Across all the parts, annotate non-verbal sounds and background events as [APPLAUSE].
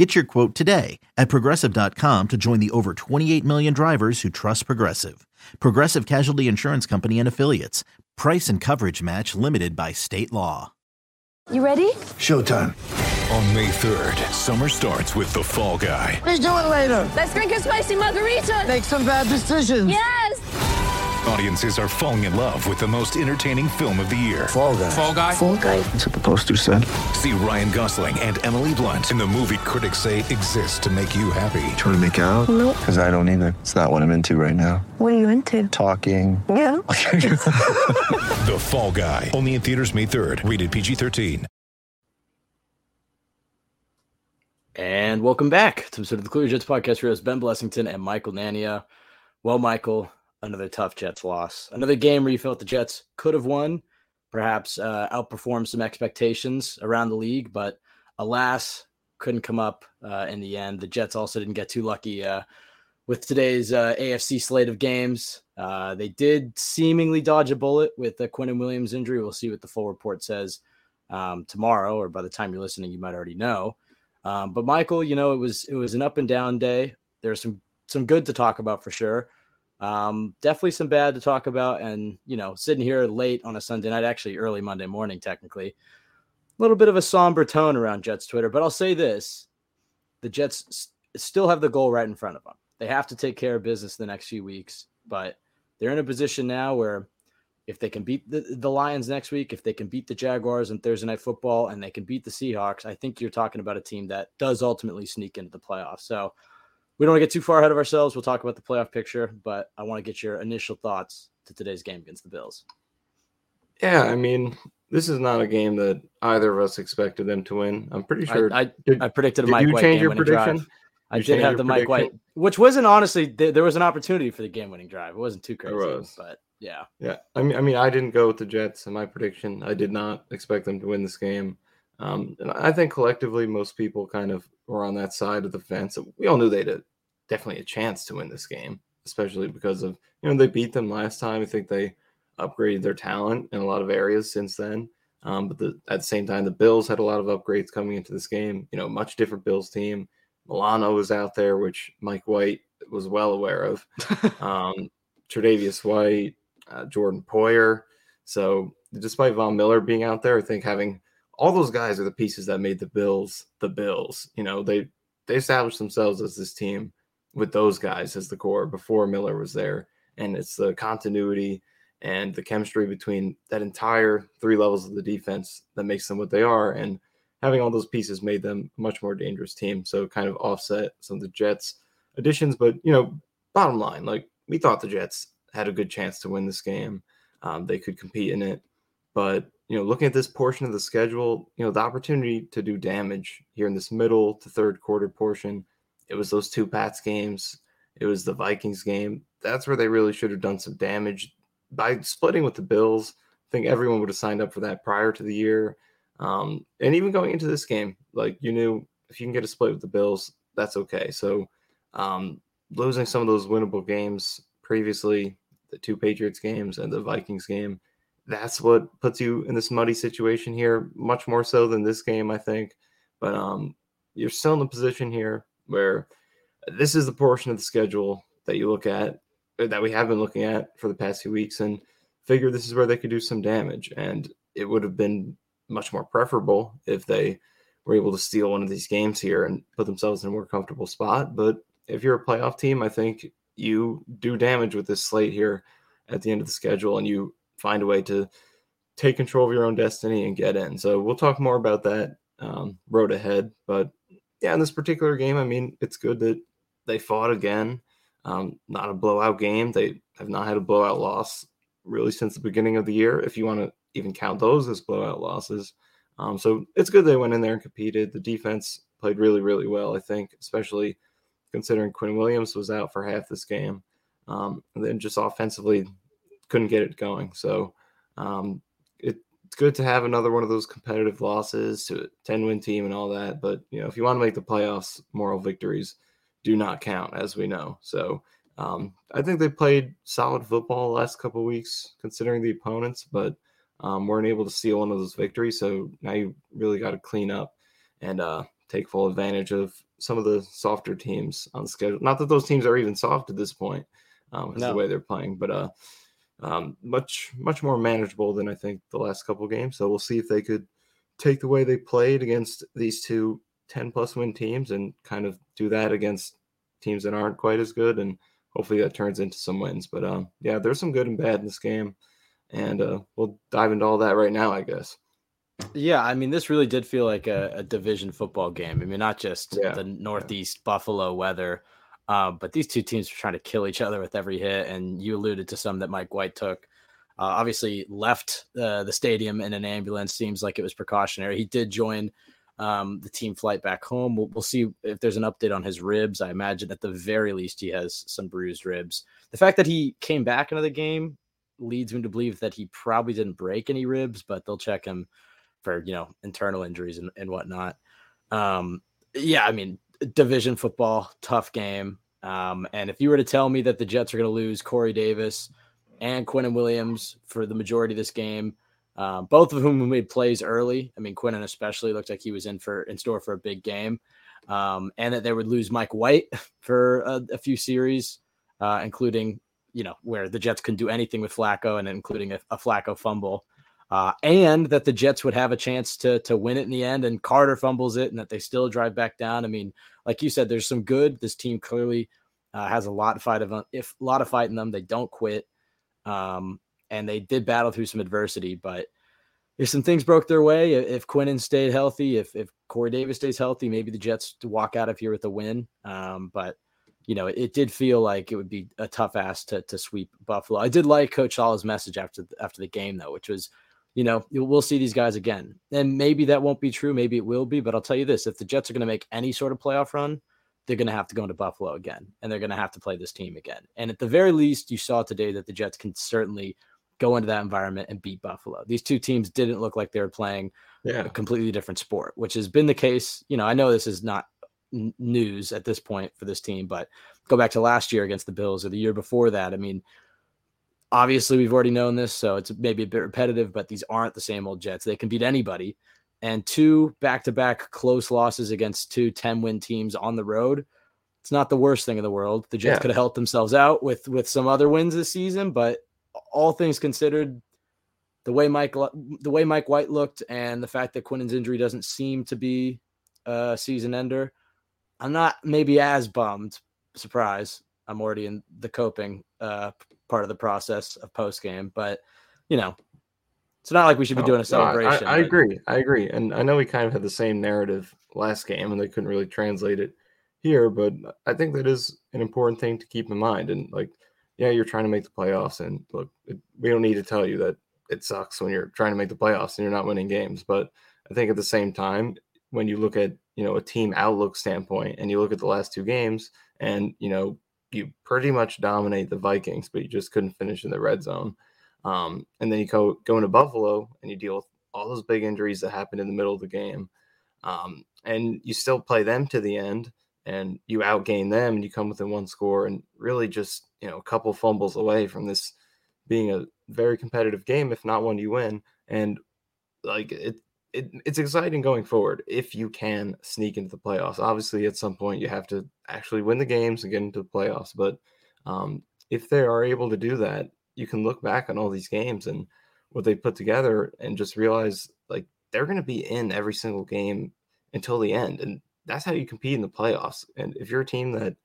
Get your quote today at progressive.com to join the over 28 million drivers who trust Progressive. Progressive Casualty Insurance Company and Affiliates. Price and coverage match limited by state law. You ready? Showtime. On May 3rd, summer starts with The Fall Guy. Let's do it later. Let's drink a spicy margarita. Make some bad decisions. Yes. Audiences are falling in love with the most entertaining film of the year. Fall guy. Fall guy. Fall guy. That's what the poster said. See Ryan Gosling and Emily Blunt in the movie critics say exists to make you happy. Trying to make it out? Nope. Because I don't either. It's not what I'm into right now. What are you into? Talking. Yeah. [LAUGHS] [LAUGHS] The Fall Guy. Only in theaters May 3rd. Rated PG-13. And welcome back to sort of the Clear Jets podcast. Here is Ben Blessington and Michael Nania. Well, Michael, another tough Jets loss. Another game where you felt the Jets could have won, perhaps uh, outperformed some expectations around the league, but alas, couldn't come up uh, in the end. The Jets also didn't get too lucky uh, with today's uh, AFC slate of games. Uh, they did seemingly dodge a bullet with the Quinnen Williams injury. We'll see what the full report says um, tomorrow, or by the time you're listening, you might already know. Um, but Michael, you know, it was it was an up and down day. There's some some good to talk about for sure. Um, definitely some bad to talk about, and you know, sitting here late on a Sunday night, actually early Monday morning, technically, a little bit of a somber tone around Jets Twitter. But I'll say this: the Jets s- still have the goal right in front of them. They have to take care of business the next few weeks, but they're in a position now where if they can beat the, the Lions next week, if they can beat the Jaguars on Thursday night football, and they can beat the Seahawks, I think you're talking about a team that does ultimately sneak into the playoffs. So we don't want to get too far ahead of ourselves. We'll talk about the playoff picture, but I want to get your initial thoughts to today's game against the Bills. Yeah, I mean, this is not a game that either of us expected them to win. I'm pretty sure. I, I, did, I predicted a did Mike you White change your game-winning drive. prediction? I You did have the Mike White, which wasn't honestly there, there was an opportunity for the game-winning drive. It wasn't too crazy, was. but yeah. Yeah, I mean, I mean, I didn't go with the Jets in my prediction. I did not expect them to win this game, um, and I think collectively most people kind of were on that side of the fence. We all knew they had definitely a chance to win this game, especially because of you know they beat them last time. I think they upgraded their talent in a lot of areas since then. Um, but the, at the same time, the Bills had a lot of upgrades coming into this game. You know, much different Bills team. Milano was out there, which Mike White was well aware of. [LAUGHS] um, Tre'Davious White, uh, Jordan Poyer. So despite Von Miller being out there, I think having all those guys are the pieces that made the Bills the Bills. You know, they they established themselves as this team with those guys as the core before Miller was there, and it's the continuity and the chemistry between that entire three levels of the defense that makes them what they are. And having all those pieces made them a much more dangerous team. So kind of offset some of the Jets additions, but you know, bottom line, like we thought the Jets had a good chance to win this game. Um, they could compete in it, but you know, looking at this portion of the schedule, you know, the opportunity to do damage here in this middle to third quarter portion, it was those two Pats games, it was the Vikings game. That's where they really should have done some damage by splitting with the Bills. I think everyone would have signed up for that prior to the year. Um, and even going into this game, like you knew if you can get a split with the Bills, that's okay. So um, losing some of those winnable games previously, the two Patriots games and the Vikings game, that's what puts you in this muddy situation here, much more so than this game, I think. But um, you're still in a position here where this is the portion of the schedule that you look at, that we have been looking at for the past few weeks, and figure this is where they could do some damage. And it would have been much more preferable if they were able to steal one of these games here and put themselves in a more comfortable spot. But if you're a playoff team, I think you do damage with this slate here at the end of the schedule and you find a way to take control of your own destiny and get in. So we'll talk more about that um, road ahead. But yeah, in this particular game, I mean, it's good that they fought again. Um, not a blowout game. They have not had a blowout loss really since the beginning of the year, if you want to even count those as blowout losses. Um, so it's good they went in there and competed. The defense played really, really well, I think, especially considering Quinnen Williams was out for half this game. Um, and then just offensively, couldn't get it going. So um, it, it's good to have another one of those competitive losses to a 10 win team and all that. But, you know, if you want to make the playoffs, moral victories do not count, as we know. So um, I think they played solid football the last couple weeks, considering the opponents, but um, weren't able to steal one of those victories. So now you really got to clean up and uh, take full advantage of some of the softer teams on the schedule. Not that those teams are even soft at this point, um, no. the way they're playing, but uh, um, much much more manageable than I think the last couple games. So we'll see if they could take the way they played against these two 10 plus win teams and kind of do that against teams that aren't quite as good and hopefully that turns into some wins but um yeah there's some good and bad in this game and uh we'll dive into all that right now i guess yeah i mean this really did feel like a, a division football game i mean not just yeah. the northeast buffalo weather um, but these two teams were trying to kill each other with every hit and you alluded to some that mike white took uh, obviously left uh, the stadium in an ambulance seems like it was precautionary he did join um, the team flight back home. We'll, we'll, see if there's an update on his ribs. I imagine at the very least he has some bruised ribs. The fact that he came back into the game leads me to believe that he probably didn't break any ribs, but they'll check him for you know internal injuries and, and whatnot. Um, yeah, I mean division football, tough game. Um, and if you were to tell me that the Jets are going to lose Corey Davis and Quinnen Williams for the majority of this game, um, both of whom made plays early. I mean, Quinnen especially looked like he was in for in store for a big game, um, and that they would lose Mike White [LAUGHS] for a, a few series, uh, including you know where the Jets couldn't do anything with Flacco, and including a, a Flacco fumble, uh, and that the Jets would have a chance to to win it in the end, and Carter fumbles it, and that they still drive back down. I mean, like you said, there's some good. This team clearly uh, has a lot of fight of if a lot of fight in them. They don't quit. Um, and they did battle through some adversity. But if some things broke their way, if Quinnen stayed healthy, if if Corey Davis stays healthy, maybe the Jets walk out of here with a win. Um, but you know, it, did feel like it would be a tough ass to to sweep Buffalo. I did like Coach Saleh's message after after the game though, which was, you know, we'll see these guys again, and maybe that won't be true, maybe it will be. But I'll tell you this: if the Jets are going to make any sort of playoff run, they're going to have to go into Buffalo again, and they're going to have to play this team again. And at the very least, you saw today that the Jets can certainly go into that environment and beat Buffalo. These two teams didn't look like they were playing yeah. a completely different sport, which has been the case. You know, I know this is not n- news at this point for this team, but go back to last year against the Bills or the year before that. I mean, obviously we've already known this, so it's maybe a bit repetitive, but these aren't the same old Jets. They can beat anybody. And two back to back close losses against two 10 win teams on the road. It's not the worst thing in the world. The Jets yeah. could have helped themselves out with with some other wins this season, but all things considered, the way Mike the way Mike White looked and the fact that Quinnen's injury doesn't seem to be a season ender, I'm not maybe as bummed. Surprise, I'm already in the coping uh, part of the process of post game, but you know, it's not like we should be doing a celebration. No, I, I, I agree. I agree, and I know we kind of had the same narrative last game, and they couldn't really translate it here, but I think that is an important thing to keep in mind. And like yeah, you're trying to make the playoffs, and look, it, we don't need to tell you that it sucks when you're trying to make the playoffs and you're not winning games. But I think at the same time, when you look at you know a team outlook standpoint, and you look at the last two games, and you know you pretty much dominate the Vikings, but you just couldn't finish in the red zone. Um, and then you go go into Buffalo and you deal with all those big injuries that happened in the middle of the game, um, and you still play them to the end and you outgain them and you come within one score and really just you know a couple fumbles away from this being a very competitive game if not one you win and like it, it it's exciting going forward if you can sneak into the playoffs obviously at some point you have to actually win the games and get into the playoffs but um, if they are able to do that you can look back on all these games and what they put together and just realize like they're going to be in every single game until the end and that's how you compete in the playoffs. And if you're a team that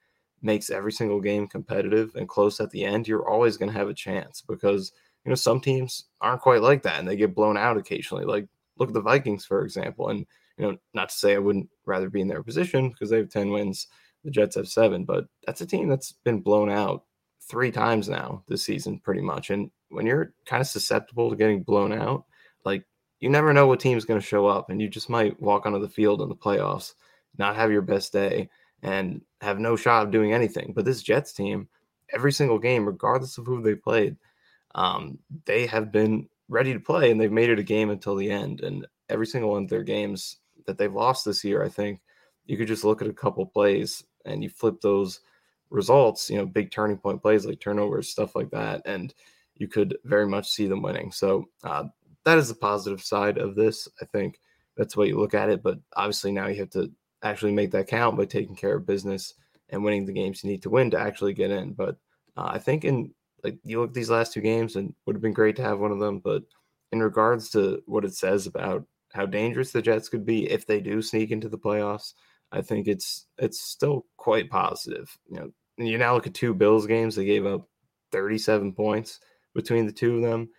makes every single game competitive and close at the end, you're always going to have a chance because you know some teams aren't quite like that and they get blown out occasionally. Like look at the Vikings for example, and you know not to say I wouldn't rather be in their position because they have ten wins, the Jets have seven, but that's a team that's been blown out three times now this season pretty much. And when you're kind of susceptible to getting blown out, like you never know what team's going to show up, and you just might walk onto the field in the playoffs not have your best day, and have no shot of doing anything. But this Jets team, every single game, regardless of who they played, um, they have been ready to play and they've made it a game until the end. And every single one of their games that they've lost this year, I think you could just look at a couple plays and you flip those results, you know, big turning point plays like turnovers, stuff like that, and you could very much see them winning. So uh, that is the positive side of this. I think that's the way you look at it. But obviously now you have to actually make that count by taking care of business and winning the games you need to win to actually get in. But uh, I think in like you look at these last two games and would have been great to have one of them. But in regards to what it says about how dangerous the Jets could be if they do sneak into the playoffs, I think it's it's still quite positive. You know, you now look at two Bills games; they gave up 37 points between the two of them.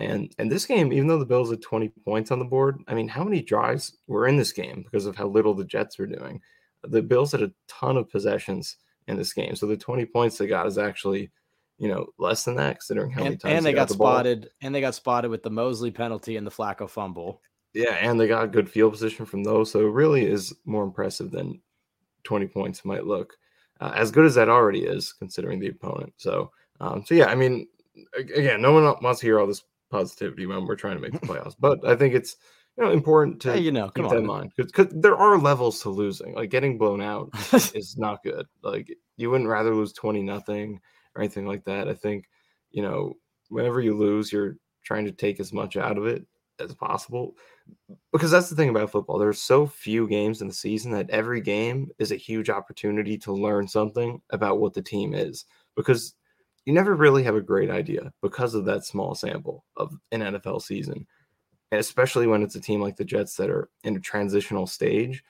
And and this game, even though the Bills had 20 points on the board, I mean, how many drives were in this game because of how little the Jets were doing? The Bills had a ton of possessions in this game, so the 20 points they got is actually, you know, less than that considering how and, many times and they, they got, the ball. spotted and they got spotted with the Mosley penalty and the Flacco fumble. Yeah, and they got good field position from those, so it really is more impressive than 20 points might look. Uh, as good as that already is, considering the opponent. So, um, so yeah, I mean, again, no one wants to hear all this positivity when we're trying to make the [LAUGHS] playoffs, but I think it's you know important to Hey, you know, keep come that on. in mind because there are levels to losing. Like getting blown out [LAUGHS] is not good. Like you wouldn't rather lose 20 nothing or anything like that. I think, you know, whenever you lose, you're trying to take as much out of it as possible. Because that's the thing about football. There's so few games in the season that every game is a huge opportunity to learn something about what the team is. Because you never really have a great idea because of that small sample of an NFL season. And especially when it's a team like the Jets that are in a transitional stage,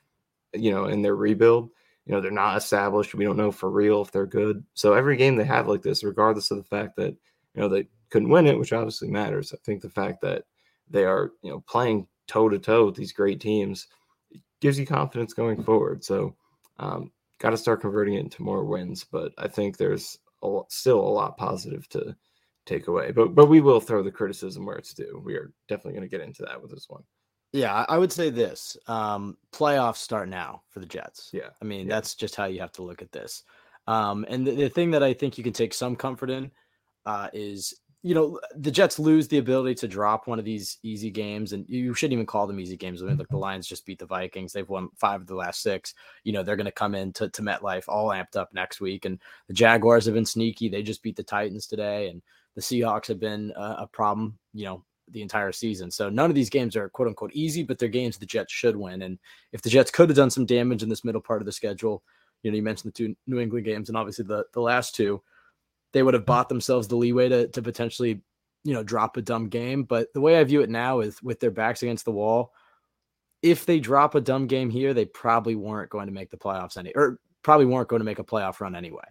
you know, in their rebuild, you know, they're not established. We don't know for real if they're good. So every game they have like this, regardless of the fact that, you know, they couldn't win it, which obviously matters. I think the fact that they are, you know, playing toe to toe with these great teams gives you confidence going forward. So, um, got to start converting it into more wins. But I think there's a lot, still a lot positive to take away. But but we will throw the criticism where it's due. We are definitely going to get into that with this one. Yeah, I would say this. Um, playoffs start now for the Jets. Yeah, I mean, yeah. that's just how you have to look at this. Um, and the, the thing that I think you can take some comfort in uh, is, you know, the Jets lose the ability to drop one of these easy games, and you shouldn't even call them easy games. I mean, look, the Lions just beat the Vikings; they've won five of the last six. You know, they're going to come into to MetLife all amped up next week, and the Jaguars have been sneaky. They just beat the Titans today, and the Seahawks have been a, a problem. You know, the entire season. So none of these games are quote unquote easy, but they're games the Jets should win. And if the Jets could have done some damage in this middle part of the schedule, you know, you mentioned the two New England games and obviously the the last two, they would have bought themselves the leeway to to potentially, you know, drop a dumb game. But the way I view it now is with their backs against the wall, if they drop a dumb game here, they probably weren't going to make the playoffs any or probably weren't going to make a playoff run anyway.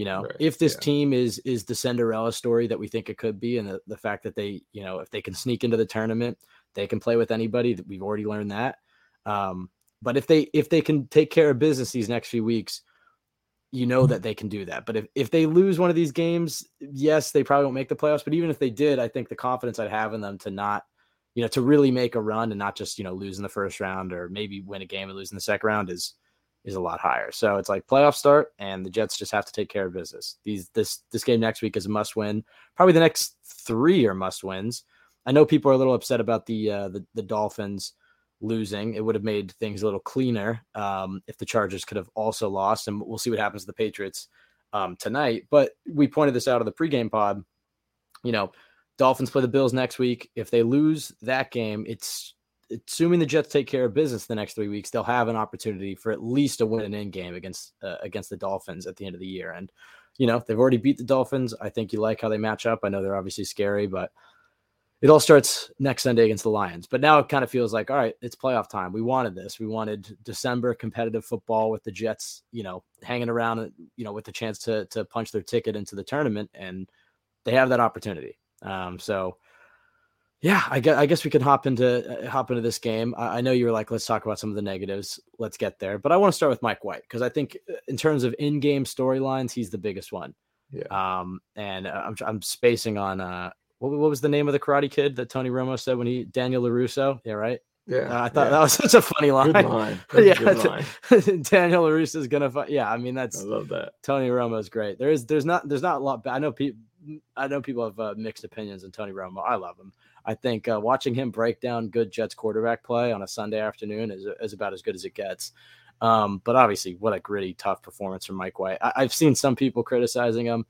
You know, Right, if this yeah. team is is the Cinderella story that we think it could be, and the, the fact that they, you know, if they can sneak into the tournament, they can play with anybody. That we've already learned that. Um, but if they if they can take care of business these next few weeks, you know that they can do that. But if if they lose one of these games, yes, they probably won't make the playoffs. But even if they did, I think the confidence I'd have in them to not, you know, to really make a run and not just you know lose in the first round or maybe win a game and lose in the second round is is a lot higher. So it's like playoff start, and the Jets just have to take care of business. These this this game next week is a must win. Probably the next three are must wins. I know people are a little upset about the uh, the, the Dolphins losing. It would have made things a little cleaner um, if the Chargers could have also lost, and we'll see what happens to the Patriots um, tonight. But we pointed this out of the pregame pod. You know, Dolphins play the Bills next week. If they lose that game, it's assuming the Jets take care of business the next three weeks, they'll have an opportunity for at least a win and end game against uh, against the Dolphins at the end of the year. And you know they've already beat the Dolphins. I think you like how they match up. I know they're obviously scary, but it all starts next Sunday against the Lions. But now it kind of feels like all right, it's playoff time. We wanted this. We wanted December competitive football with the Jets, you know, hanging around, you know, with the chance to to punch their ticket into the tournament, and they have that opportunity. Um, so yeah, I guess, I guess we can hop into uh, hop into this game. I, I know you were like, let's talk about some of the negatives. Let's get there, but I want to start with Mike White because I think uh, in terms of in-game storylines, he's the biggest one. Yeah. Um, and uh, I'm I'm spacing on uh, what, what was the name of the Karate Kid that Tony Romo said when he Daniel LaRusso? Yeah, right. Yeah. Uh, I thought yeah. that was [LAUGHS] such a funny line. good line. [LAUGHS] Yeah, good line. [LAUGHS] Daniel LaRusso is gonna. Fight. Yeah, I mean that's. I love that. Tony Romo is great. There is there's not there's not a lot. I know pe- I know people have uh, mixed opinions on Tony Romo. I love him. I think uh, watching him break down good Jets quarterback play on a Sunday afternoon is, is about as good as it gets. Um, but obviously, what a gritty, tough performance from Mike White. I, have seen some people criticizing him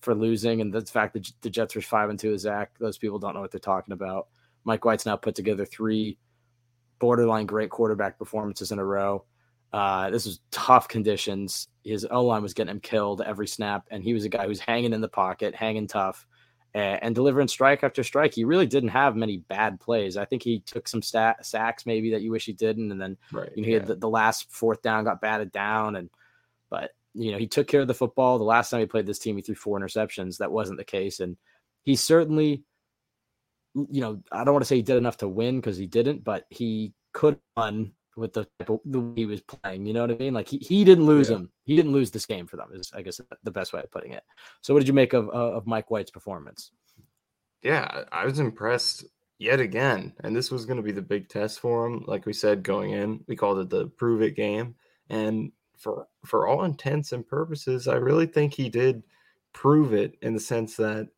for losing, and the fact that the Jets were five and two is Zach. Those people don't know what they're talking about. Mike White's now put together three borderline great quarterback performances in a row. Uh, this was tough conditions. His O line was getting him killed every snap, and he was a guy who's hanging in the pocket, hanging tough, and, delivering strike after strike. He really didn't have many bad plays. I think he took some stat, sacks maybe that you wish he didn't, and then right, you know, he yeah. had the, the, last fourth down got batted down, and but you know he took care of the football. The last time he played this team, he threw four interceptions. That wasn't the case, and he certainly, you know, I don't want to say he did enough to win because he didn't, but he could have won with the the way he was playing. You know what I mean? Like he, he didn't lose yeah. him. He didn't lose this game for them. Is I guess the best way of putting it. So what did you make of of Mike White's performance? Yeah, I was impressed yet again, and this was going to be the big test for him. Like we said going in, we called it the prove it game, and for for all intents and purposes, I really think he did prove it in the sense that.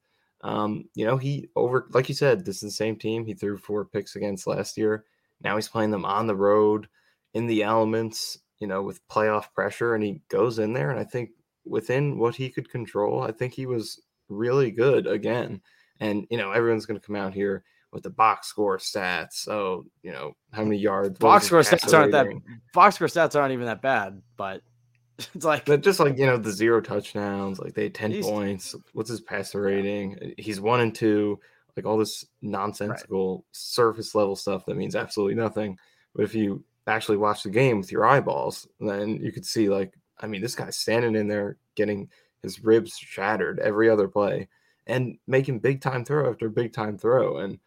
Um, you know, he over like you said, this is the same team he threw four picks against last year now he's playing them on the road in the elements, you know, with playoff pressure, and he goes in there. And I think within what he could control, I think he was really good again. And, you know, everyone's going to come out here with the box score stats. So, you know, how many yards? Box score stats aren't that box score stats aren't even that bad, but [LAUGHS] it's like but just like you know the zero touchdowns, like they had ten points. What's his passer rating? He's one and two like all this nonsensical right. surface level stuff that means absolutely nothing. But if you actually watch the game with your eyeballs, then you could see like, I mean, this guy's standing in there getting his ribs shattered every other play and making big time throw after big time throw. And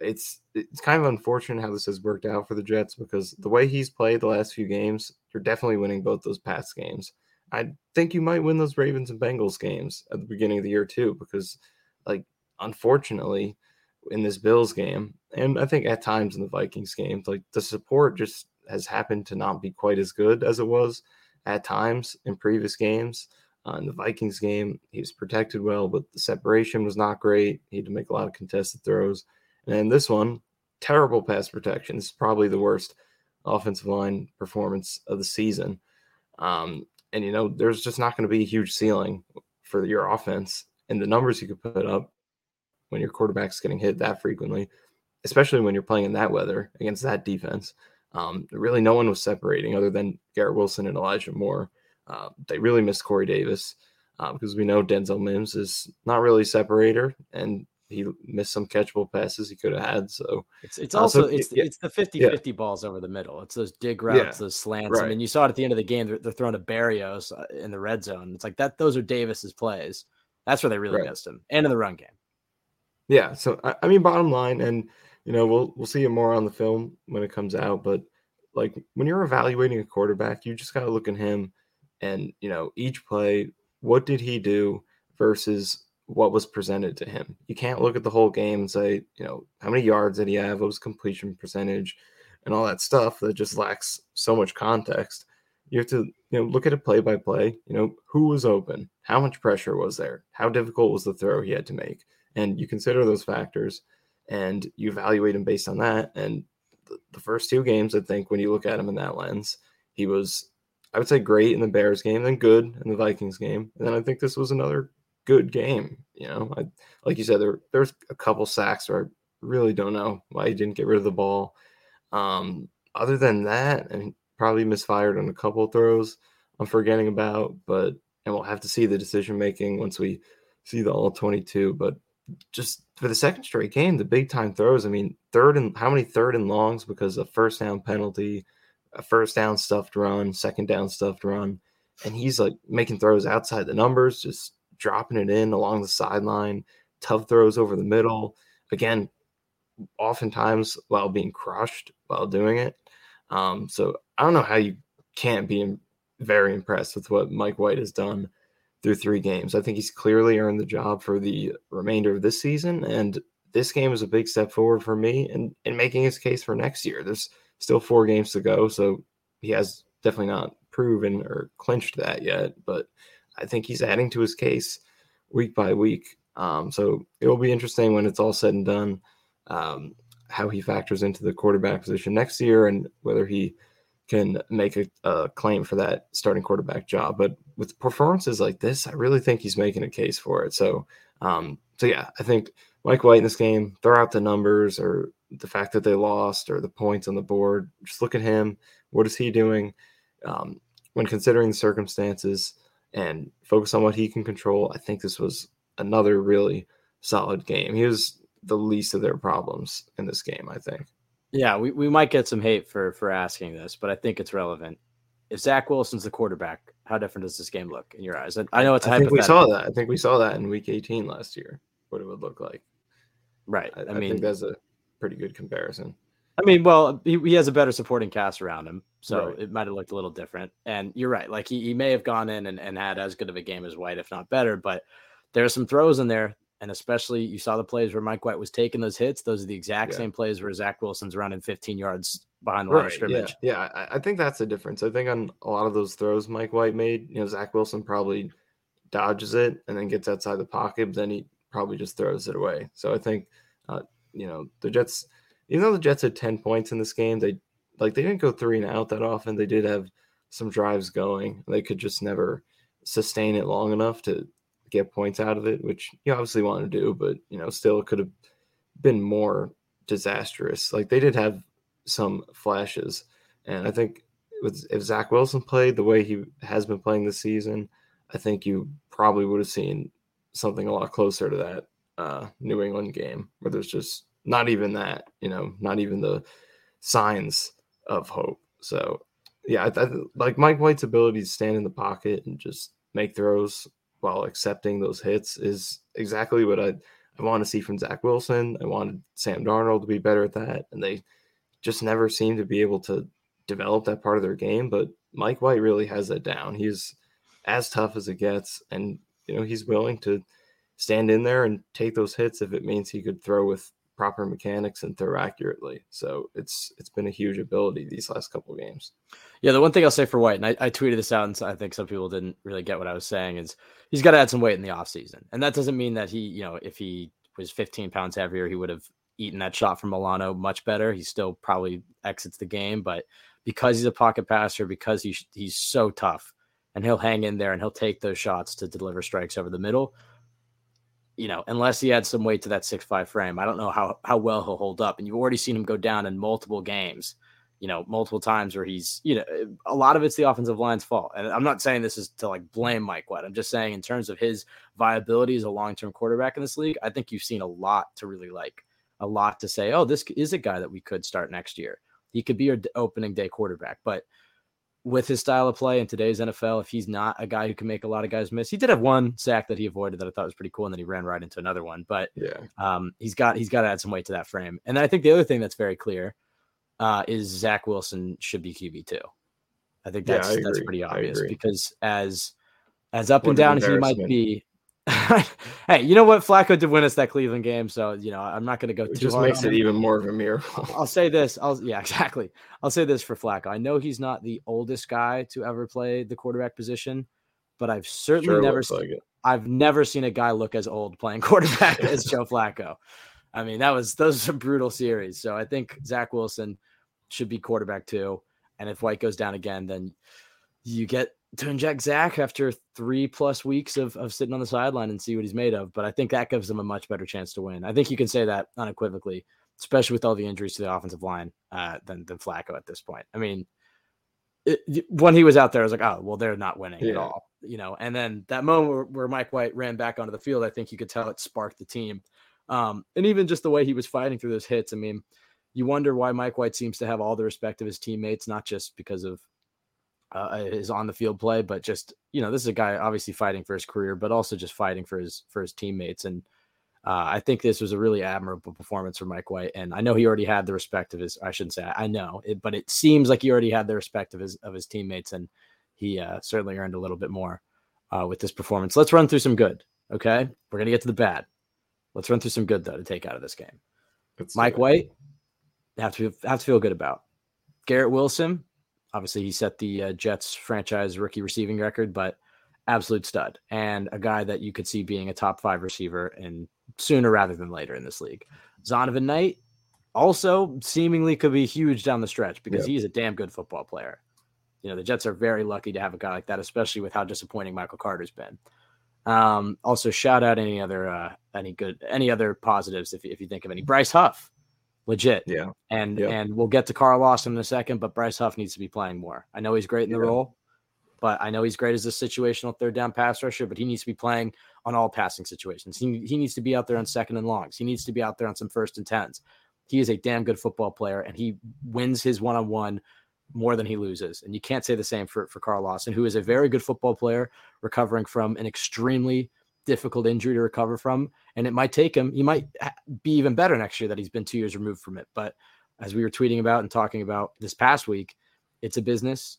it's it's kind of unfortunate how this has worked out for the Jets because the way he's played the last few games, you're definitely winning both those past games. I think you might win those Ravens and Bengals games at the beginning of the year too, because like unfortunately, in this Bills game, and I think at times in the Vikings game, like the support just has happened to not be quite as good as it was at times in previous games. Uh, in the Vikings game, he was protected well, but the separation was not great. He had to make a lot of contested throws. And this one, terrible pass protection. This is probably the worst offensive line performance of the season. Um, and, you know, there's just not going to be a huge ceiling for your offense. And the numbers you could put up when your quarterback's getting hit that frequently, especially when you're playing in that weather against that defense. Um, really, no one was separating other than Garrett Wilson and Elijah Moore. Uh, they really missed Corey Davis uh, because we know Denzel Mims is not really a separator, and he missed some catchable passes he could have had. So it's it's also uh, so, it's yeah, it's the 50 yeah. 50 balls over the middle. It's those dig routes, yeah, those slants. Right. I mean, you saw it at the end of the game. They're, they're throwing to Berrios uh, in the red zone. It's like that. Those are Davis's plays. That's where they really right. missed him, and in the run game. Yeah. So I, I mean, bottom line, and you know, we'll we'll see it more on the film when it comes out. But like when you're evaluating a quarterback, you just got to look at him, and you know, each play, what did he do versus what was presented to him. You can't look at the whole game and say, you know, how many yards did he have? What was completion percentage? And all that stuff that just lacks so much context. You have to, you know, look at it play by play. You know, who was open? How much pressure was there? How difficult was the throw he had to make? And you consider those factors and you evaluate him based on that. And the, first two games, I think, when you look at him in that lens, he was, I would say, great in the Bears game, then good in the Vikings game, and then I think this was another good game. You know, I, like you said, there there's a couple sacks where I really don't know why he didn't get rid of the ball. Um, other than that, and probably misfired on a couple throws I'm forgetting about, but and we'll have to see the decision making once we see the all 22. But just for the second straight game, the big time throws. I mean, third and how many third and longs because of first down penalty, a first down stuffed run, second down stuffed run, and he's like making throws outside the numbers, just dropping it in along the sideline, tough throws over the middle. Again, oftentimes while being crushed while doing it. Um, so I don't know how you can't be very impressed with what Mike White has done through three games. I think he's clearly earned the job for the remainder of this season. And this game is a big step forward for me in, in making his case for next year. There's still four games to go. So he has definitely not proven or clinched that yet. But I think he's adding to his case week by week. Um, so it will be interesting when it's all said and done um, how he factors into the quarterback position next year and whether he can make a, a, claim for that starting quarterback job. But with performances like this, I really think he's making a case for it. So, um, so yeah, I think Mike White in this game, throw out the numbers or the fact that they lost or the points on the board. Just look at him. What is he doing? Um, when considering the circumstances and focus on what he can control, I think this was another really solid game. He was the least of their problems in this game, I think. Yeah, we, we might get some hate for for asking this, but I think it's relevant. If Zach Wilson's the quarterback, how different does this game look in your eyes? And I know it's I think we saw that. I think we saw that in week 18 last year, what it would look like. Right. I, I, I mean, think that's a pretty good comparison. I mean, well, he, he has a better supporting cast around him, so right. it might have looked a little different. And you're right, like he, he may have gone in and, and had as good of a game as White, if not better. But there are some throws in there, and especially you saw the plays where Mike White was taking those hits. Those are the exact yeah. same plays where Zach Wilson's running 15 yards behind the line of scrimmage. Yeah, yeah I, I think that's the difference. I think on a lot of those throws Mike White made, you know, Zach Wilson probably dodges it and then gets outside the pocket, but then he probably just throws it away. So I think, uh, you know, the Jets – even though the Jets had 10 points in this game, they like they didn't go three and out that often. They did have some drives going. They could just never sustain it long enough to get points out of it, which you obviously want to do, but you know, still could have been more disastrous. Like they did have some flashes. And I think with, if Zach Wilson played the way he has been playing this season, I think you probably would have seen something a lot closer to that uh, New England game where there's just not even that, you know, not even the signs of hope. So, yeah, I, I, like Mike White's ability to stand in the pocket and just make throws while accepting those hits is exactly what I, I want to see from Zach Wilson. I wanted Sam Darnold to be better at that, and they just never seem to be able to develop that part of their game. But Mike White really has that down. He's as tough as it gets, and you know he's willing to stand in there and take those hits if it means he could throw with proper mechanics and throw accurately. So it's it's been a huge ability these last couple games. Yeah, the one thing I'll say for White, and I, I, tweeted this out, and I think some people didn't really get what I was saying, is he's got to add some weight in the offseason. And that doesn't mean that he, you know, if he was 15 pounds heavier, he would have eaten that shot from Milano much better. He still probably exits the game, but because he's a pocket passer, because he's he's so tough, and he'll hang in there and he'll take those shots to deliver strikes over the middle you know, unless he adds some weight to that six five frame, I don't know how how well he'll hold up. And you've already seen him go down in multiple games, you know, multiple times where he's, you know, a lot of it's the offensive line's fault. And I'm not saying this is to like blame Mike White. I'm just saying in terms of his viability as a long term quarterback in this league, I think you've seen a lot to really like, a lot to say. Oh, this is a guy that we could start next year. He could be your opening day quarterback, but with his style of play in today's NFL, if he's not a guy who can make a lot of guys miss, he did have one sack that he avoided that I thought was pretty cool, and then he ran right into another one. But yeah, um, he's got he's got to add some weight to that frame. And then I think the other thing that's very clear uh, is Zach Wilson should be QB two. I think that's yeah, I that's pretty obvious because as as up what and down as he might be, [LAUGHS] hey, you know what? Flacco did win us that Cleveland game, so you know I'm not going to go it too. Just makes it even more of a miracle. [LAUGHS] I'll say this. I'll yeah, [LAUGHS] exactly. I'll say this for Flacco. I know he's not the oldest guy to ever play the quarterback position, but I've certainly sure never seen. Like I've never seen a guy look as old playing quarterback as Joe Flacco. I mean, that was those are brutal series. So I think Zach Wilson should be quarterback too. And if White goes down again, then you get to inject Zach after three plus weeks of, of sitting on the sideline and see what he's made of. But I think that gives them a much better chance to win. I think you can say that unequivocally, especially with all the injuries to the offensive line uh, than, than Flacco at this point. I mean, it, when he was out there, I was like, oh, well, they're not winning yeah. at all, you know. And then that moment where, where, Mike White ran back onto the field, I think you could tell it sparked the team. Um, and even just the way he was fighting through those hits, I mean, you wonder why Mike White seems to have all the respect of his teammates, not just because of uh, his on the field play, but just you know, this is a guy obviously fighting for his career, but also just fighting for his for his teammates. And uh, I think this was a really admirable performance for Mike White. And I know he already had the respect of his. I shouldn't say I know, it, but it seems like he already had the respect of his of his teammates, and he uh, certainly earned a little bit more uh, with this performance. Let's run through some good. Okay, we're gonna get to the bad. Let's run through some good though to take out of this game. That's Mike White have to have to feel good about. Garrett Wilson, obviously he set the uh, Jets franchise rookie receiving record, but absolute stud and a guy that you could see being a top five receiver and sooner rather than later in this league. Zonovan Knight also seemingly could be huge down the stretch because Yep. he's a damn good football player. You know, the Jets are very lucky to have a guy like that, especially with how disappointing Michael Carter's been. Um, also shout out any other uh any good any other positives if, if you think of any. Bryce Huff, legit. Yeah. And Yep. and we'll get to Carl Lawson in a second, but Bryce Huff needs to be playing more. I know he's great in the Yeah. role, but I know he's great as a situational third down pass rusher, but he needs to be playing on all passing situations. He, he needs to be out there on second and longs. He needs to be out there on some first and tens. He is a damn good football player and he wins his one on one more than he loses. And you can't say the same for, for Carl Lawson, who is a very good football player recovering from an extremely difficult injury to recover from. And it might take him, he might be even better next year that he's been two years removed from it. But as we were tweeting about and talking about this past week, it's a business.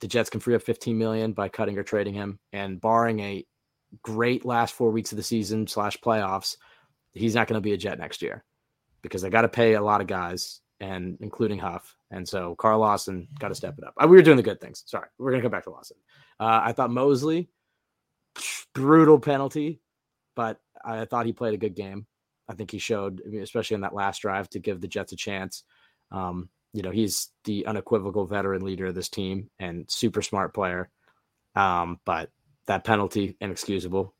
The Jets can free up 15 million by cutting or trading him. And barring a great last four weeks of the season slash playoffs, he's not going to be a Jet next year because they got to pay a lot of guys and including Huff. And so Carl Lawson got to step it up. Uh, We were doing the good things. Sorry. We're going to come back to Lawson. Uh, I thought Mosley, brutal penalty, but I thought he played a good game. I think he showed, especially in that last drive, to give the Jets a chance. Um, you know, he's the unequivocal veteran leader of this team and super smart player. Um, but that penalty inexcusable.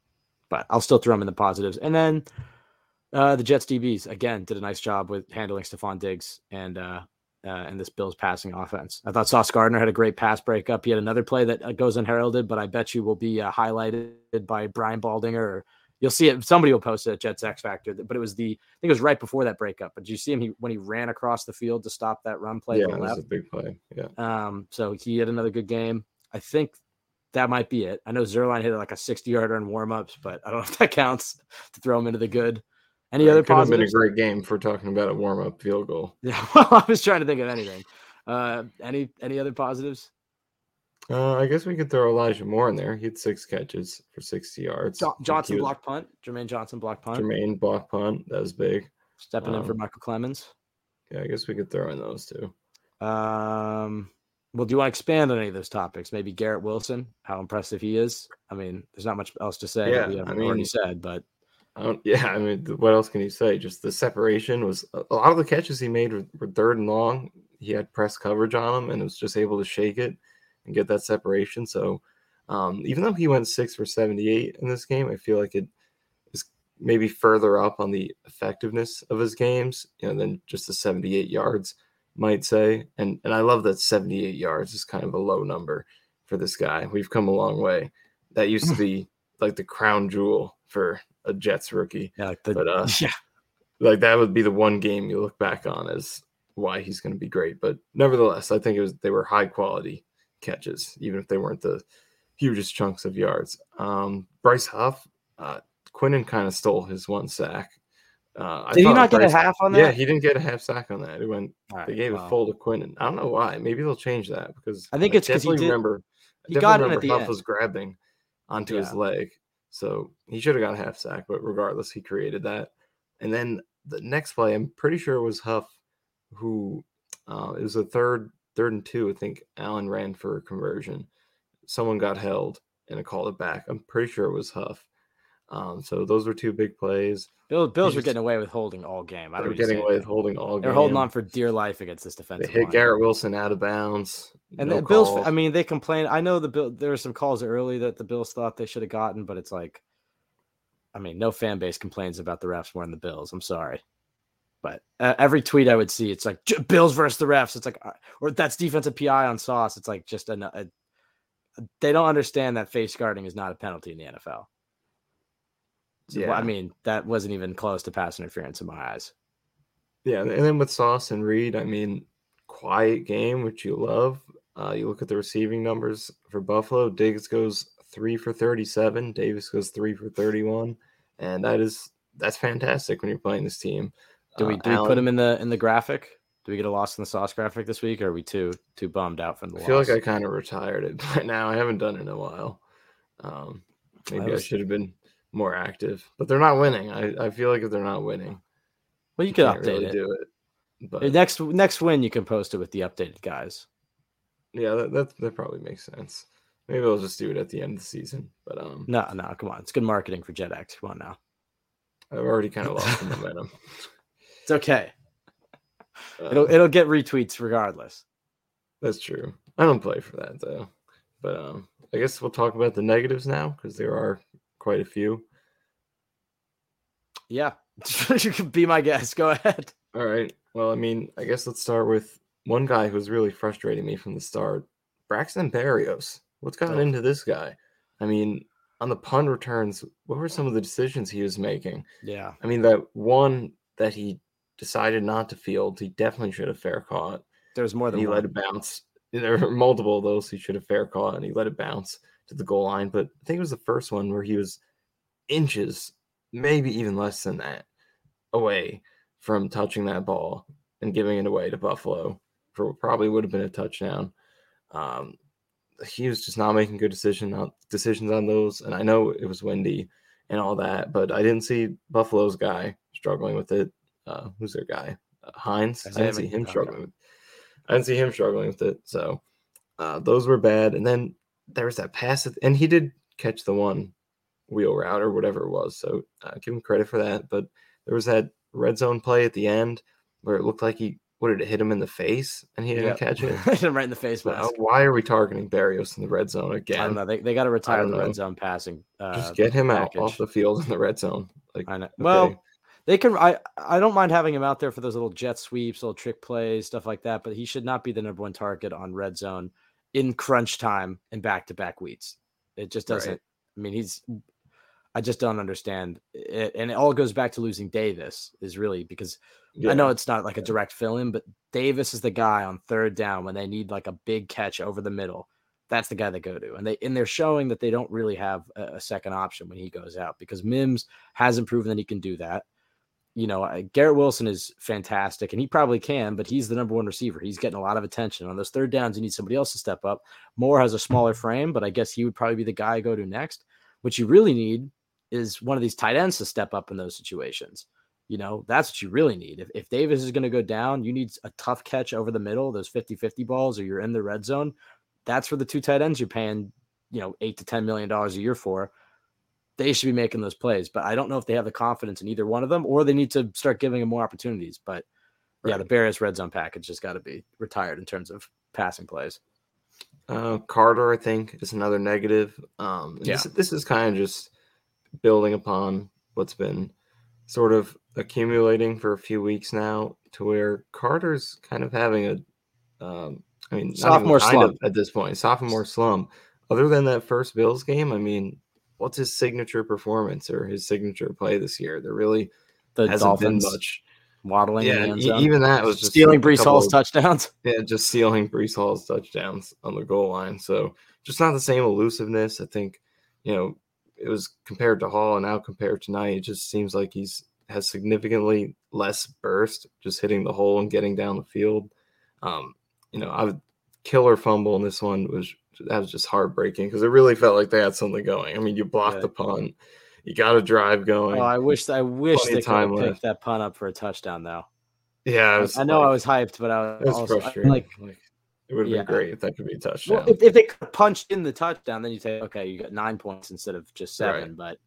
But I'll still throw him in the positives. And then uh, the Jets DBs again did a nice job with handling Stefon Diggs and uh, uh, and this Bills passing offense. I thought Sauce Gardner had a great pass breakup. He had another play that uh, goes unheralded, but I bet you will be uh, highlighted by Brian Baldinger or you'll see it. Somebody will post it at Jets X Factor, but it was the I think it was right before that breakup. But did you see him he, when he ran across the field to stop that run play? yeah, the was a big play. Yeah. Um, so he had another good game. I think that might be it. I know Zuerlein hit like a 60 yarder in warmups, but I don't know if that counts to throw him into the good. Any other it could have been a great game for talking about a warm up field goal. [LAUGHS] Yeah, well, I was trying to think of anything. Uh, any any other positives? Uh, I guess we could throw Elijah Moore in there. He had six catches for 60 yards. Jo- Johnson block punt. Jermaine Johnson block punt. Jermaine block punt. That was big. Stepping in for um, Micheal Clemons. Yeah, I guess we could throw in those two. Um, well, do you want to expand on any of those topics? Maybe Garrett Wilson, how impressive he is. I mean, there's not much else to say Yeah, we I haven't already mean, said, but [LAUGHS] Yeah, I mean, what else can you say? Just the separation was a a lot of the catches he made were, were third and long. He had press coverage on him and was just able to shake it and get that separation. So, um, even though he went six for 78 in this game, I feel like it is maybe further up on the effectiveness of his games, you know, than just the 78 yards might say. And and I love that 78 yards is kind of a low number for this guy. We've come a long way. That used to [LAUGHS] be like the crown jewel for a Jets rookie. yeah, like the, But, uh, [LAUGHS] yeah, Like that would be the one game you look back on as why he's going to be great. But nevertheless, I think it was they were high quality catches, even if they weren't the hugest chunks of yards. Um, Bryce Huff, uh, Quinnen kind of stole his one sack. Uh, I did he not get a Bryce- half on that? Yeah, he didn't get a half sack on that. It went. Right, They gave well, it full to Quinnen. I don't know why. Maybe they'll change that because I think it's 'cause he did- remember. He got it at remember the Huff end. was grabbing onto his leg, so he should have got a half sack. But regardless, he created that. And then the next play, I'm pretty sure it was Huff who uh, it was a third third and two. I think Allen ran for a conversion. Someone got held and it called it back. I'm pretty sure it was Huff. Um, so those were two big plays. Bill, Bills were getting away with holding all game. I They were getting away with holding all. Game. They're holding on for dear life against this defense. They hit line. Garrett Wilson out of bounds. And no the Bills, calls. I mean, they complain. I know the Bill. There were some calls early that the Bills thought they should have gotten, but it's like, I mean, no fan base complains about the refs more than the Bills. I'm sorry, but uh, every tweet I would see, it's like Bills versus the refs. It's like, uh, or that's defensive PI on Sauce. It's like just a they don't understand that face guarding is not a penalty in the NFL. So, well, I mean, that wasn't even close to pass interference in my eyes. Yeah, and then with Sauce and Reed, I mean, quiet game, which you love. Uh, you look at the receiving numbers for Buffalo. Diggs goes three for thirty-seven. Davis goes three for thirty-one, and that is that's fantastic when you're playing this team. Do we Uh, do we put him in the in the graphic? Do we get a loss in the sauce graphic this week? Or are we too too bummed out from the loss? I feel loss? like I kind of retired it [LAUGHS] by now. I haven't done it in a while. Um, maybe I was- should have been more active, but they're not winning. I, I feel like if they're not winning, well, you can can't update really it. do it. But Next next win, you can post it with the updated guys. Yeah, that, that that probably makes sense. Maybe I'll just do it at the end of the season. But um, No, no, come on. It's good marketing for JetX. Come on now. I've already kind of lost the [LAUGHS] momentum. It's okay. Uh, It'll it'll get retweets regardless. That's true. I don't play for that though. But um, I guess we'll talk about the negatives now because there are quite a few. Yeah. [LAUGHS] you can be my guest. Go ahead. All right. Well, I mean, I guess let's start with one guy who was really frustrating me from the start, Braxton Berrios. What's gotten Oh. into this guy? I mean, on the punt returns, what were some of the decisions he was making? Yeah. I mean, that one that he decided not to field, he definitely should have fair caught. There's more than he one. let it bounce. There were multiple of those he should have fair caught, and he let it bounce to the goal line. But I think it was the first one where he was inches, maybe even less than that, away from touching that ball and giving it away to Buffalo for what probably would have been a touchdown. Um, he was just not making good decision on, decisions on those, and I know it was windy and all that, but I didn't see Buffalo's guy struggling with it. Uh, who's their guy? Uh, Hines. I Isaiah didn't see him struggling. With, I didn't see him struggling with it. So uh, those were bad. And then there was that pass, at- and he did catch the one wheel route or whatever it was. So uh, give him credit for that. But there was that red zone play at the end where it looked like he what did it hit him in the face and he didn't Yeah. catch it. [LAUGHS] Hit him right in the face Well, why are we targeting Berrios in the red zone I again? don't know. They, they got to retire the know. red zone passing. Uh, Just get him out off the field in the red zone. Like, I know. okay. Well, they can. I I don't mind having him out there for those little jet sweeps, little trick plays, stuff like that. But he should not be the number one target on red zone in crunch time and back to back weeks. It just doesn't. Right. I mean, he's. I just don't understand it, and it all goes back to losing Davis. Is really because I know it's not like a direct fill in, but Davis is the guy on third down when they need like a big catch over the middle. That's the guy they go to, and they and they're showing that they don't really have a, a second option when he goes out because Mims hasn't proven that he can do that. You know, Garrett Wilson is fantastic, and he probably can, but he's the number one receiver. He's getting a lot of attention on those third downs. You need somebody else to step up. Moore has a smaller frame, but I guess he would probably be the guy I go to next. What you really need is one of these tight ends to step up in those situations. You know, that's what you really need. If, if Davis is going to go down, you need a tough catch over the middle, those 50 50 balls, or you're in the red zone. That's for the two tight ends you're paying, you know, eight to $10 million a year for. They should be making those plays, but I don't know if they have the confidence in either one of them or they need to start giving them more opportunities. But yeah, the Right. Berrios red zone package has got to be retired in terms of passing plays. Uh, Carter, I think, is another negative. Um, Yeah. this, this is kind of just building upon what's been sort of accumulating for a few weeks now, to where Carter's kind of having a, um, I mean, Sophomore slump. at this point, sophomore slump. Other than that first Bills game, I mean, what's his signature performance or his signature play this year? There really The hasn't Dolphins been much. waddling Yeah, e- even that was just stealing Breece Hall's of- touchdowns. [LAUGHS] yeah, just stealing Breece Hall's touchdowns on the goal line. So just not the same elusiveness. I think, you know, it was compared to Hall and now compared to Knight, it just seems like he's has significantly less burst, just hitting the hole and getting down the field. Um, you know, I would killer fumble in this one was that was just heartbreaking because it really felt like they had something going. I mean, you blocked Yeah. the punt, you got a drive going. Oh, I wish I wish they could have time picked left. that punt up for a touchdown though. yeah, I, I, I know I was hyped, but I was was also I- frustrating. like Like, it would have Yeah. been great if that could be a touchdown. well, if, if they punched in the touchdown, then you say, okay, you got nine points instead of just seven. Right. But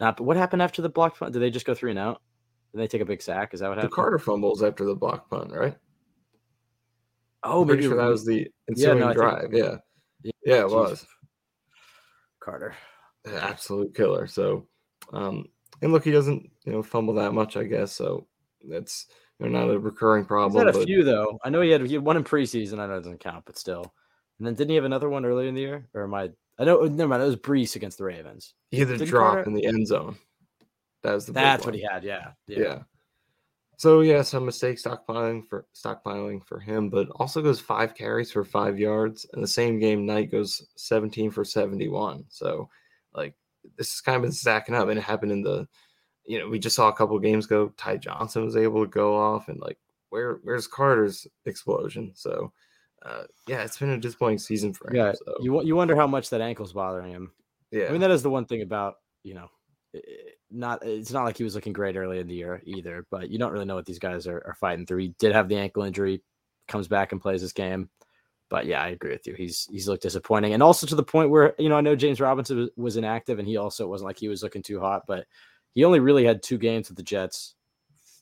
not. But what happened after the block punt? Did they just go three and out? Did they take a big sack? Is that what happened? the? Carter fumbles after the block punt, right? Oh, pretty maybe sure that was the Yeah, ensuing no, I think- drive. yeah, Yeah, yeah, it was Carter. Absolute killer. So, um, and look, he doesn't you know fumble that much, I guess. So that's you know, not a recurring He's problem. had a few though. I know he had he had one in preseason. I know it doesn't count, but still. And then didn't he have another one earlier in the year? Or am I? I know. Never mind. It was Breece against the Ravens. he had a Didn't drop Carter- in the end zone. That was the That's one. what he had. Yeah. Yeah. So yeah, some mistake stockpiling for stockpiling for him, but also goes five carries for five yards. In the same game, Knight goes 17 for 71. So like this has kind of been stacking up, and it happened in the, you know, we just saw a couple games go. Ty Johnson was able to go off, and like where where's Carter's explosion? So uh, yeah, it's been a disappointing season for him. Yeah. so, You you wonder how much that ankle's bothering him. yeah, I mean, that is the one thing about you know, Eh, not it's not like he was looking great early in the year either. But you don't really know what these guys are, are fighting through. He did have the ankle injury, comes back and plays this game. but yeah, I agree with you. He's he's looked disappointing, and also to the point where you know I know James Robinson was, was inactive, and he also wasn't like he was looking too hot, but he only really had two games with the Jets,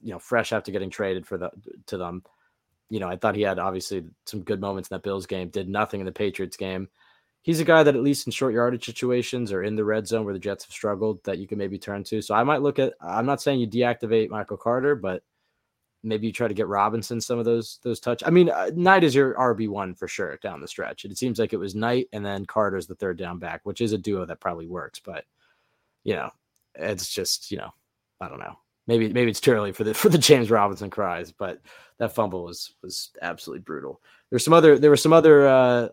you know, fresh after getting traded for the to them. You know, I thought he had obviously some good moments in that Bills game, did nothing in the Patriots game. He's a guy that at least in short yardage situations or in the red zone where the Jets have struggled that you can maybe turn to. So I might look at I'm not saying you deactivate Michael Carter, but maybe you try to get Robinson some of those those touch. I mean, uh, Knight is your RB one for sure down the stretch. It seems like it was Knight and then Carter's the third down back, which is a duo that probably works. But you know, it's just you know, I don't know. Maybe maybe it's too early for the for the James Robinson cries, but that fumble was was absolutely brutal. There's some other there were some other uh,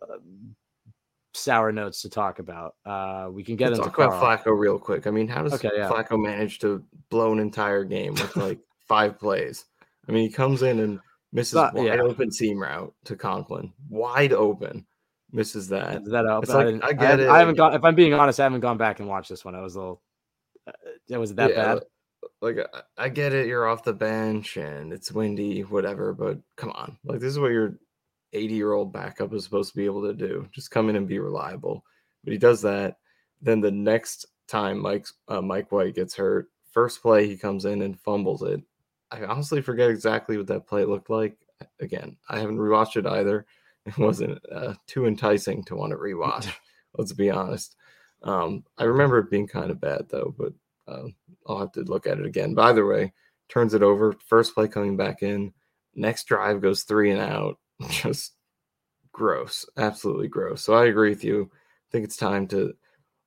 sour notes to talk about. Uh, we can get Let's into talk about Carl. Flacco real quick. I mean, how does Okay, yeah. Flacco manage to blow an entire game with like five plays? I mean, he comes in and misses Not- wide yeah. open seam route to Conklin, wide open, misses that. Is that up? It's I, like, I I, get haven't- it. I haven't gone. If I'm being honest, I haven't gone back and watched this one. I was a little. Uh, was it that Yeah, bad? Like I- I get it, you're off the bench and it's windy, whatever, but come on. Like this is what your 80 year old backup is supposed to be able to do. Just come in and be reliable. But he does that. Then the next time Mike's uh, Mike White gets hurt, first play he comes in and fumbles it. I honestly forget exactly what that play looked like. Again, I haven't rewatched it either. It wasn't uh, too enticing to want to rewatch. [LAUGHS] let's be honest. Um, I remember it being kind of bad though, but uh, I'll have to look at it again. By the way, turns it over. First play coming back in. Next drive goes three and out. [LAUGHS] Just gross, absolutely gross. So I agree with you. I think it's time to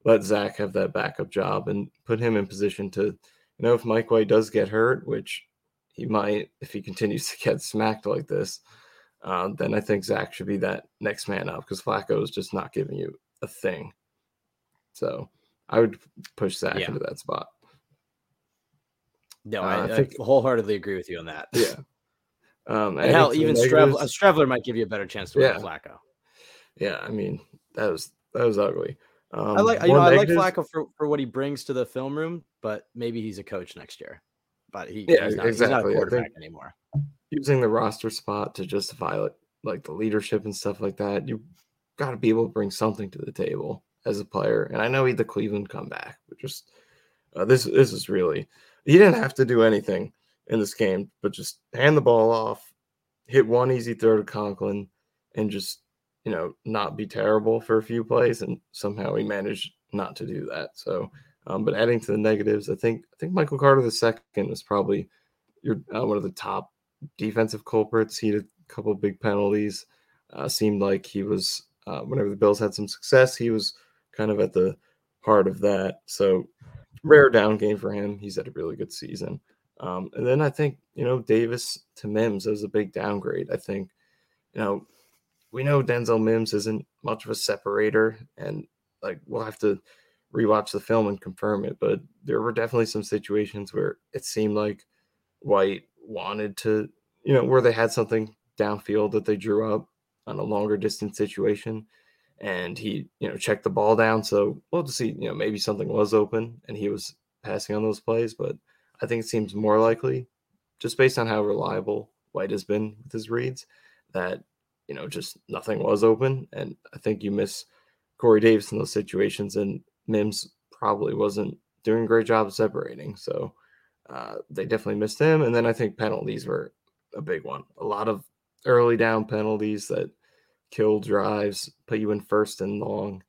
let Zach have that backup job and put him in position to, you know, if Mike White does get hurt, which he might if he continues [LAUGHS] to get smacked like this, uh, then I think Zach should be that next man up because Flacco is just not giving you a thing. So I would push Zach Yeah. into that spot. No, Uh, I, I I think- whole-heartedly agree with you on that. Yeah. Um, and hell, even Streveler, negatives- might give you a better chance to win Yeah. Flacco. Yeah, I mean that was that was ugly. Um, I like, you know, I like Flacco for, for what he brings to the film room, but maybe he's a coach next year. But he, Yeah, he's, not, he's not a exactly. Quarterback anymore. using the roster spot to justify like, like the leadership and stuff like that. You got to be able to bring something to the table as a player. And I know he the Cleveland comeback, but just uh, this this is really he didn't have to do anything in this game, but just hand the ball off, hit one easy throw to Conklin, and just you know not be terrible for a few plays. And somehow he managed not to do that. So. Um, but adding to the negatives, I think I think Michael Carter the second was probably your uh, one of the top defensive culprits. He had a couple big penalties. Uh, seemed like he was uh, whenever the Bills had some success, he was kind of at the heart of that. So rare down game for him. He's had a really good season. Um, and then I think you know Davis to Mims was a big downgrade. I think you know we know Denzel Mims isn't much of a separator, and like we'll have to rewatch the film and confirm it. But there were definitely some situations where it seemed like White wanted to, you know, where they had something downfield that they drew up on a longer distance situation. And he, you know, checked the ball down. So we'll have to see, you know, maybe something was open and he was passing on those plays. But I think it seems more likely, just based on how reliable White has been with his reads, that, you know, just nothing was open. And I think you miss Corey Davis in those situations. And Mims probably wasn't doing a great job of separating. So, uh, they definitely missed him. And then I think penalties were a big one. A lot of early down penalties that kill drives, put you in first and long,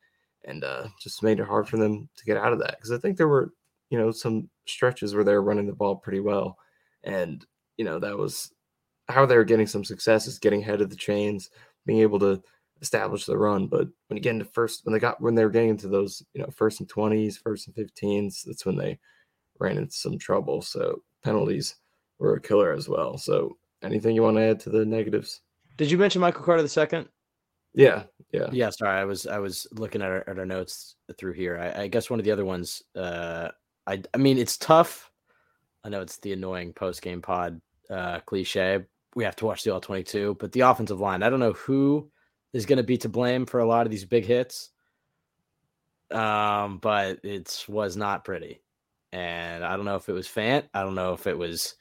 and uh, just made it hard for them to get out of that. Because I think there were, you know, some stretches where they were running the ball pretty well. And, you know, that was how they were getting some success is getting ahead of the chains, being able to establish the run. But when you get into first, when they got, when they were getting into those, you know, first and 20s, first and 15s, that's when they ran into some trouble. So penalties were a killer as well. So anything you want to add to the negatives? Did you mention Michael Carter the second? Yeah, yeah, Yeah, sorry, I was I was looking at our, at our notes through here. I, I guess one of the other ones. Uh, I I mean, it's tough. I know it's the annoying post game pod uh, cliche. We have to watch the all twenty two, but the offensive line. I don't know who is going to be to blame for a lot of these big hits. Um, but it was not pretty, and I don't know if it was Fant. I don't know if it was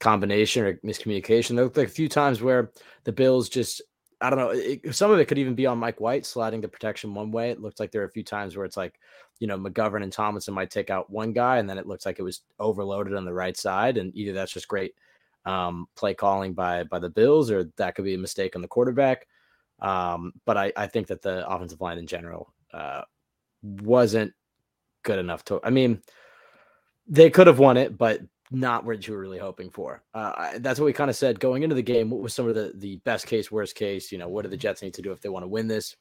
combination or miscommunication. There looked like a few times where the Bills just I don't know. It, some of it could even be on Mike White sliding the protection one way. It looked like there are a few times where it's like, you know, McGovern and Tomlinson might take out one guy, and then it looks like it was overloaded on the right side, and either that's just great um, play calling by by the Bills, or that could be a mistake on the quarterback. Um, but I, I think that the offensive line in general uh, wasn't good enough to. I mean, they could have won it, but not what you were really hoping for. Uh, that's what we kind of said going into the game. What was some of the the best case, worst case? You know, what do the Jets need to do if they want to win this?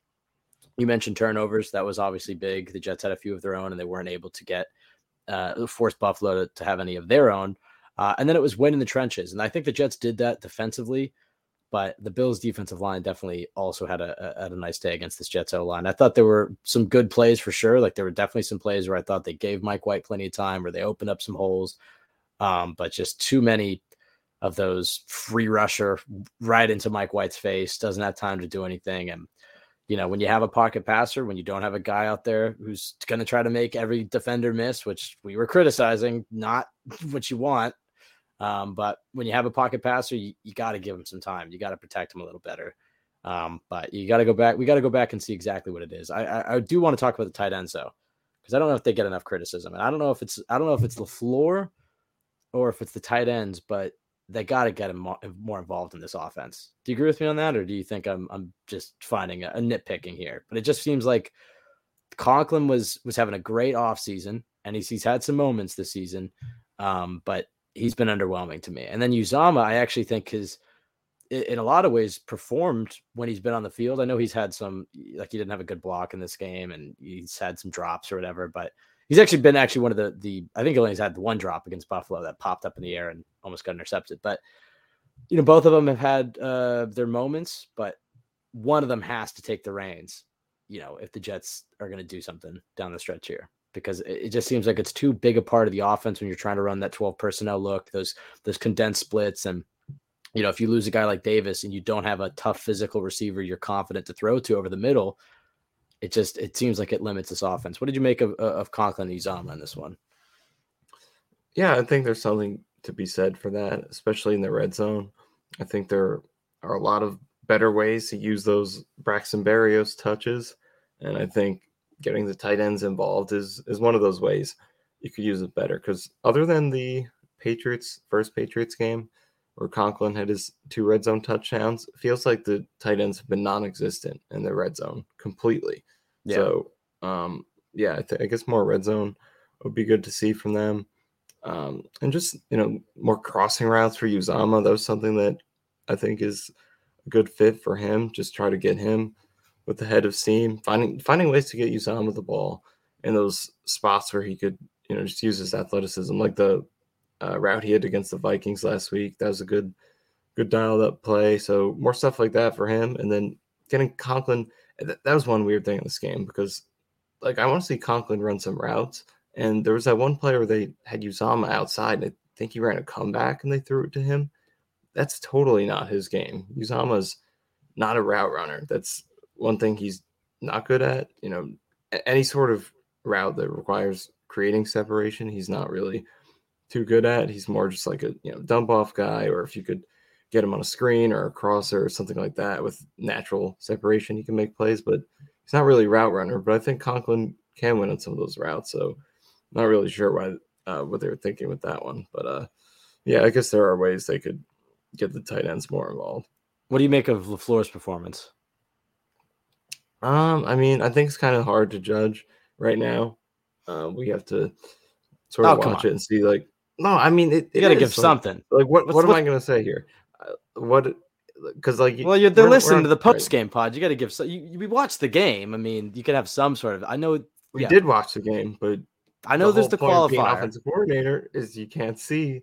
You mentioned turnovers. That was obviously big. The Jets had a few of their own, and they weren't able to get uh, force Buffalo to, to have any of their own. Uh, and then it was win in the trenches, and I think the Jets did that defensively. But the Bills' defensive line definitely also had a, a, had a nice day against this Jets O line. I thought there were some good plays for sure. Like there were definitely some plays where I thought they gave Mike White plenty of time, where they opened up some holes um, but just too many of those free rusher right into Mike White's face, doesn't have time to do anything. And, you know, when you have a pocket passer, when you don't have a guy out there who's going to try to make every defender miss, which we were criticizing, not [LAUGHS] what you want. Um, but when you have a pocket passer, you, you got to give him some time. You got to protect him a little better. Um, but you got to go back. We got to go back and see exactly what it is. I, I, I do want to talk about the tight ends though, because I don't know if they get enough criticism, and I don't know if it's I don't know if it's LaFleur or if it's the tight ends, but they got to get him more, involved in this offense. Do you agree with me on that, or do you think I'm I'm just finding a, a nitpicking here? But it just seems like Conklin was was having a great offseason, and he's he's had some moments this season, um, but he's been underwhelming to me. And then Uzomah, I actually think has in a lot of ways performed when he's been on the field. I know he's had some like he didn't have a good block in this game, and he's had some drops or whatever, but he's actually been actually one of the the I think he only had the one drop against Buffalo that popped up in the air and almost got intercepted. But you know, both of them have had uh, their moments, but one of them has to take the reins. You know, if the Jets are going to do something down the stretch here, because it, it, just seems like it's too big a part of the offense when you're trying to run that 12 personnel look, those those condensed splits, and you know, if you lose a guy like Davis and you don't have a tough physical receiver you're confident to throw to over the middle, it just it seems like it limits this offense. What did you make of uh, of Conklin and Uzomah in this one? Yeah, I think there's something to be said for that, especially in the red zone. I think there are a lot of better ways to use those Braxton Berrios touches, and I think getting the tight ends involved is is one of those ways you could use it better. Because other than the Patriots first Patriots game, where Conklin had his two red zone touchdowns, feels like the tight ends have been non-existent in the red zone completely. Yeah. So, um, yeah, I, th- I, guess more red zone would be good to see from them. Um, and just, you know, more crossing routes for Uzomah. That was something that I think is a good fit for him. Just try to get him with the head of steam, finding finding ways to get Uzomah the ball in those spots where he could, you know, just use his athleticism, like the uh, route he had against the Vikings last week. That was a good, good dialed up play. So more stuff like that for him, and then getting Conklin – that, that was one weird thing in this game because like I want to see Conklin run some routes. And there was that one player where they had Uzomah outside, and I think he ran a comeback and they threw it to him. That's totally not his game. Uzomah's not a route runner. That's one thing he's not good at. You know, any sort of route that requires creating separation, he's not really too good at. He's more just like a you know dump off guy, or if you could get him on a screen or a crosser or something like that with natural separation, he can make plays, but he's not really route runner. But I think Conklin can win on some of those routes. So not really sure why uh, what they were thinking with that one. But uh, yeah, I guess there are ways they could get the tight ends more involved. What do you make of LaFleur's performance? Um, I mean, I think it's kind of hard to judge right now. Uh, we have to sort of oh, watch it and see like no, I mean, it, you got to give something. Like, what? What's, what am I going to say here? What because like well you're they're listening to the post game pod. You got to give so you, we watched the game. I mean you could have some sort of i know we yeah. did watch the game but i know the there's the qualifier. offensive coordinator is you can't see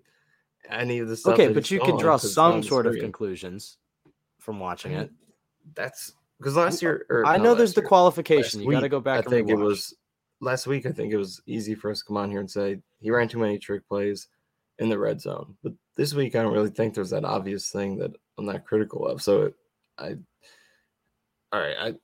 any of the stuff okay but you can draw some sort of conclusions from watching it. That's because last year er, i know there's the qualification. you got to go back i think it was last week i think it was easy for us to come on here and say he ran too many trick plays in the red zone but this week I don't really think there's that obvious thing that I'm not critical of. So it, I, all right, I,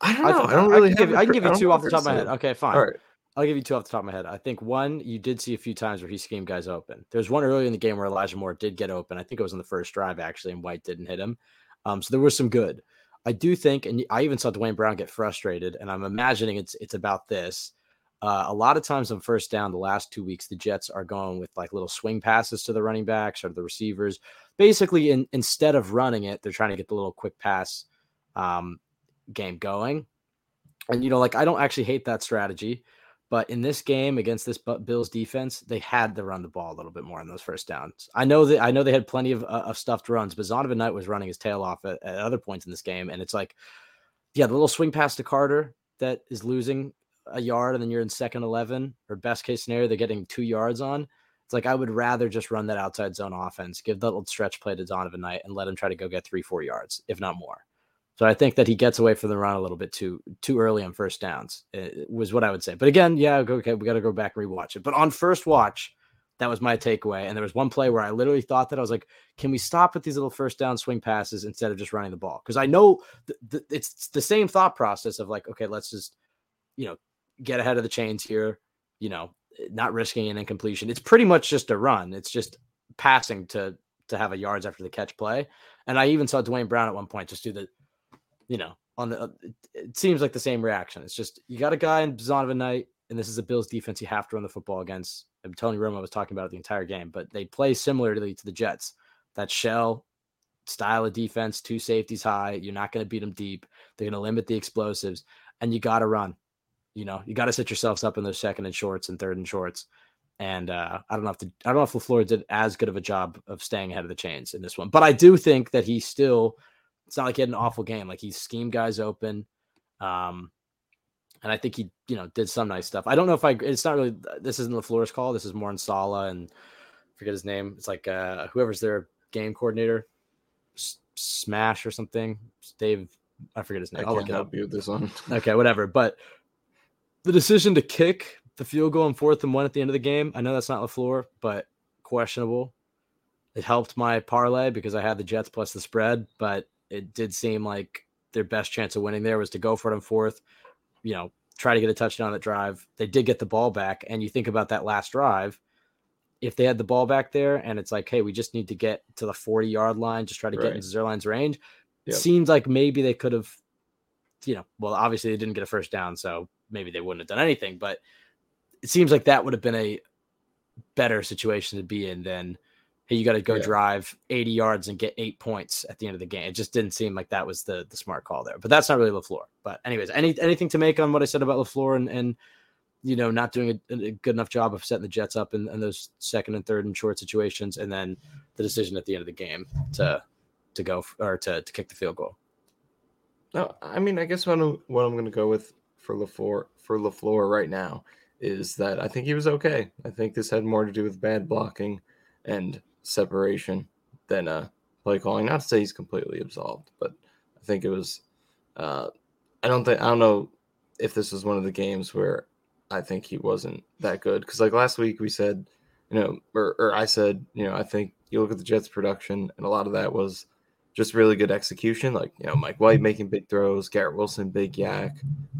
I don't know. I, I don't really. I can, give, I can give you two off the top of my head. Okay, fine. All right. I'll give you two off the top of my head. I think one, you did see a few times where he schemed guys open. There's one early in the game where Elijah Moore did get open. I think it was on the first drive actually, and White didn't hit him. Um, so there was some good. I do think, and I even saw Duane Brown get frustrated, and I'm imagining it's it's about this. Uh, a lot of times on first down, the last two weeks, the Jets are going with like little swing passes to the running backs or the receivers. Basically, in, instead of running it, they're trying to get the little quick pass um, game going. And you know, like I don't actually hate that strategy, but in this game against this Bills defense, they had to run the ball a little bit more on those first downs. I know that I know they had plenty of, uh, of stuffed runs, but Zonovan Knight was running his tail off at, at other points in this game, and it's like, yeah, the little swing pass to Carter that is losing a yard, and then you're in second eleven, or best case scenario, they're getting two yards on. It's like I would rather just run that outside zone offense, give that little stretch play to Zonovan Knight, and let him try to go get three, four yards, if not more. So I think that he gets away from the run a little bit too too early on first downs. It was what I would say. But again, yeah, okay, we got to go back and rewatch it. But on first watch, that was my takeaway. And there was one play where I literally thought that I was like, can we stop with these little first down swing passes instead of just running the ball? Because I know th- th- it's the same thought process of like, okay, let's just you know get ahead of the chains here. You know, not risking an incompletion. It's pretty much just a run. It's just passing to to have a yards after the catch play. And I even saw Duane Brown at one point just do the you know, on the, uh, it seems like the same reaction. It's just you got a guy in Zonovan Knight, and this is a Bills defense you have to run the football against. And Tony Romo was talking about it the entire game, but they play similarly to the Jets. That shell style of defense, two safeties high. You're not going to beat them deep. They're going to limit the explosives, and you got to run. You know, you got to set yourselves up in those second and shorts and third and shorts. And uh, I don't know if the, I don't know if Lafleur did as good of a job of staying ahead of the chains in this one, but I do think that he still it's not like he had an awful game. Like he schemed guys open. Um, and I think he, you know, did some nice stuff. I don't know if I. It's not really. This isn't Lafleur's call. This is more in Saleh and forget his name. It's like uh, whoever's their game coordinator, S- Smash or something. Dave, I forget his name. I can't help you with this one. [LAUGHS] okay, whatever. But the decision to kick the field goal in fourth and one at the end of the game. I know that's not Lafleur, but questionable. It helped my parlay because I had the Jets plus the spread, but it did seem like their best chance of winning there was to go for it on fourth, you know, try to get a touchdown on that drive. They did get the ball back. And you think about that last drive, if they had the ball back there and it's like, hey, we just need to get to the 40 yard line, just try to right. get into Zuerlein's range, yep. it seems like maybe they could have, you know, well, obviously they didn't get a first down, so maybe they wouldn't have done anything, but it seems like that would have been a better situation to be in than hey, you got to go yeah. drive 80 yards and get eight points at the end of the game. It just didn't seem like that was the the smart call there. But that's not really Lafleur. But anyways, any anything to make on what I said about Lafleur and and you know not doing a, a good enough job of setting the Jets up in, in, those second and third and short situations, and then the decision at the end of the game to to go or to to kick the field goal. No, I mean I guess what I'm, what I'm going to go with for Lafleur for Lafleur right now is that I think he was okay. I think this had more to do with bad blocking and separation than uh, play calling. Not to say he's completely absolved, but I think it was. Uh, I don't think I don't know if this was one of the games where I think he wasn't that good because like last week we said, you know, or, or I said, you know, I think you look at the Jets' production and a lot of that was just really good execution. Like you know, Mike White making big throws, Garrett Wilson big YAC,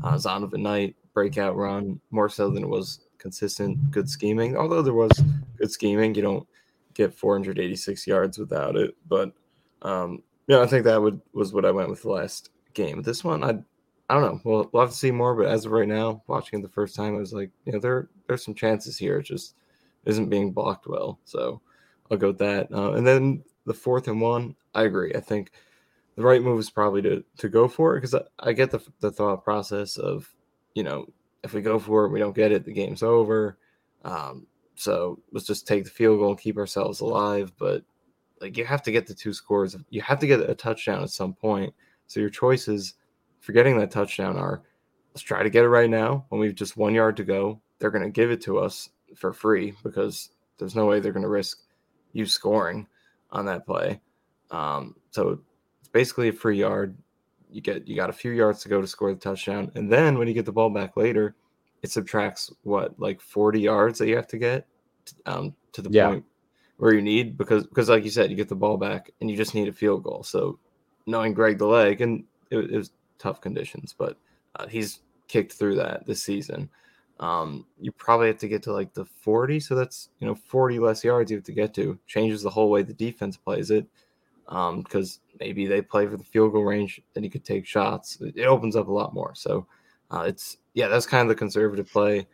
uh, Zonovan Knight breakout run more so than it was consistent good scheming. Although there was good scheming, you don't get 486 yards without it. But um, yeah, I think that would was what I went with the last game. This one, I I don't know. We'll, we'll have to see more. But as of right now, watching it the first time, I was like, you know, there there's some chances here. It just isn't being blocked well. So I'll go with that. Uh, and then the fourth and one, I agree. I think the right move is probably to to go for it because I, I get the the thought process of you know if we go for it, we don't get it, the game's over. Um, so let's just take the field goal and keep ourselves alive. But like you have to get the two scores. You have to get a touchdown at some point. So your choices for getting that touchdown are let's try to get it right now when we've just one yard to go. They're going to give it to us for free because there's no way they're going to risk you scoring on that play. Um, so it's basically a free yard. You get you got a few yards to go to score the touchdown, and then when you get the ball back later, it subtracts what like 40 yards that you have to get um, to the yeah. point where you need because because like you said you get the ball back and you just need a field goal so knowing greg the leg and it, it was tough conditions but uh, he's kicked through that this season um, you probably have to get to like the 40 so that's you know 40 less yards you have to get to changes the whole way the defense plays it because um, maybe they play for the field goal range, then you could take shots. It, it opens up a lot more. So uh, it's yeah, that's kind of the conservative play.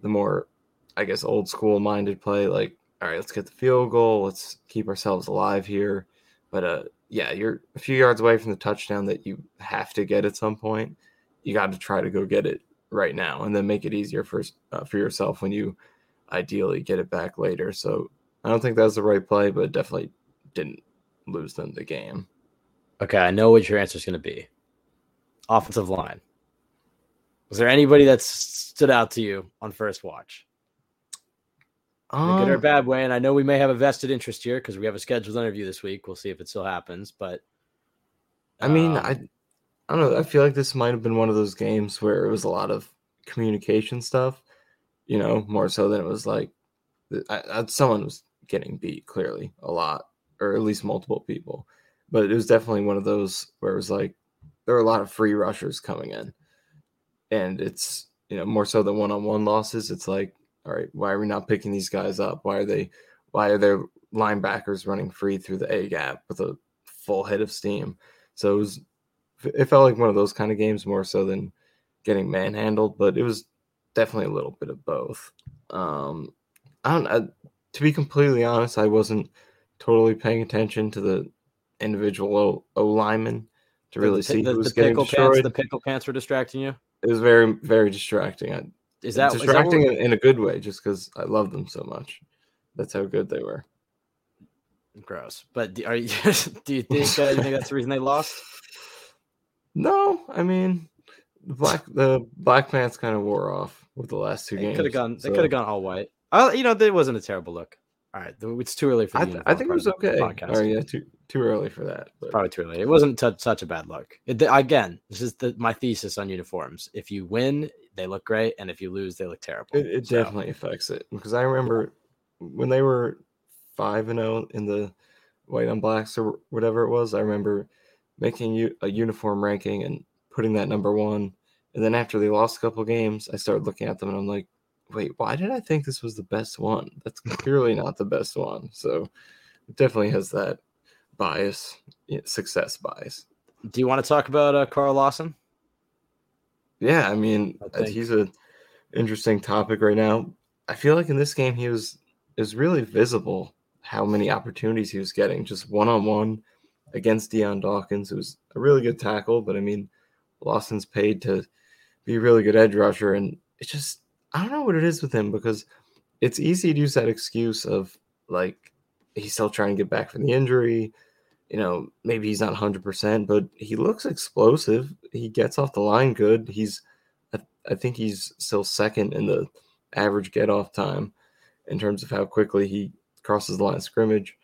The more, I guess, old school minded play, like all right, let's get the field goal, let's keep ourselves alive here. But uh, yeah, you're a few yards away from the touchdown that you have to get at some point. You got to try to go get it right now, and then make it easier for uh, for yourself when you ideally get it back later. So I don't think that's the right play, but definitely didn't lose them the game. Okay, I know what your answer is going to be. Offensive line. Was there anybody that stood out to you on first watch? Um, good or um, bad way, and I know we may have a vested interest here because we have a scheduled interview this week. We'll see if it still happens. But um, I mean, I I don't know. I feel like this might have been one of those games where it was a lot of communication stuff, you know, more so than it was like I, I, someone was getting beat clearly a lot, or at least multiple people. But it was definitely one of those where it was like there were a lot of free rushers coming in, and it's you know more so than one-on-one losses. It's like, all right, why are we not picking these guys up? Why are they? Why are their linebackers running free through the A gap with a full head of steam? So it was it felt like one of those kind of games more so than getting manhandled, but it was definitely a little bit of both. Um, I don't. I, to be completely honest, I wasn't totally paying attention to the individual O, o lineman to really the, see the, who was the getting destroyed. Pants, the pickle pants were distracting you. It was very, very distracting. I, is that distracting is that in, in a good way? Just because I love them so much. That's how good they were. Gross. But do, are you? [LAUGHS] do you think? Uh, you think that's the reason they lost? [LAUGHS] No, I mean, the black the Black Pants kind of wore off with the last two games. Could have gone. They could have gone all white. Uh, you know, it wasn't a terrible look. All right, it's too early for. I, th- I think it was okay. Podcast. Oh yeah, too too early for that. But. Probably too early. It wasn't t- such a bad look. It, again, this is the, my thesis on uniforms. If you win, they look great, and if you lose, they look terrible. It, it so. definitely affects it because I remember when they were five and zero oh in the white on blacks or whatever it was. I remember making a uniform ranking and putting that number one. And then after they lost a couple games, I started looking at them and I'm like, wait, why did I think this was the best one? That's clearly not the best one. So it definitely has that bias, success bias. Do you want to talk about uh, Carl Lawson? Yeah, I mean, I he's a interesting topic right now. I feel like in this game he was is really visible how many opportunities he was getting just one on one against Dion Dawkins. It was a really good tackle, but I mean, Lawson's paid to be a really good edge rusher, and it just I don't know what it is with him because it's easy to use that excuse of like he's still trying to get back from the injury. You know, maybe he's not 100%, but he looks explosive. He gets off the line good. He's, I think he's still second in the average get off time in terms of how quickly he crosses the line of scrimmage.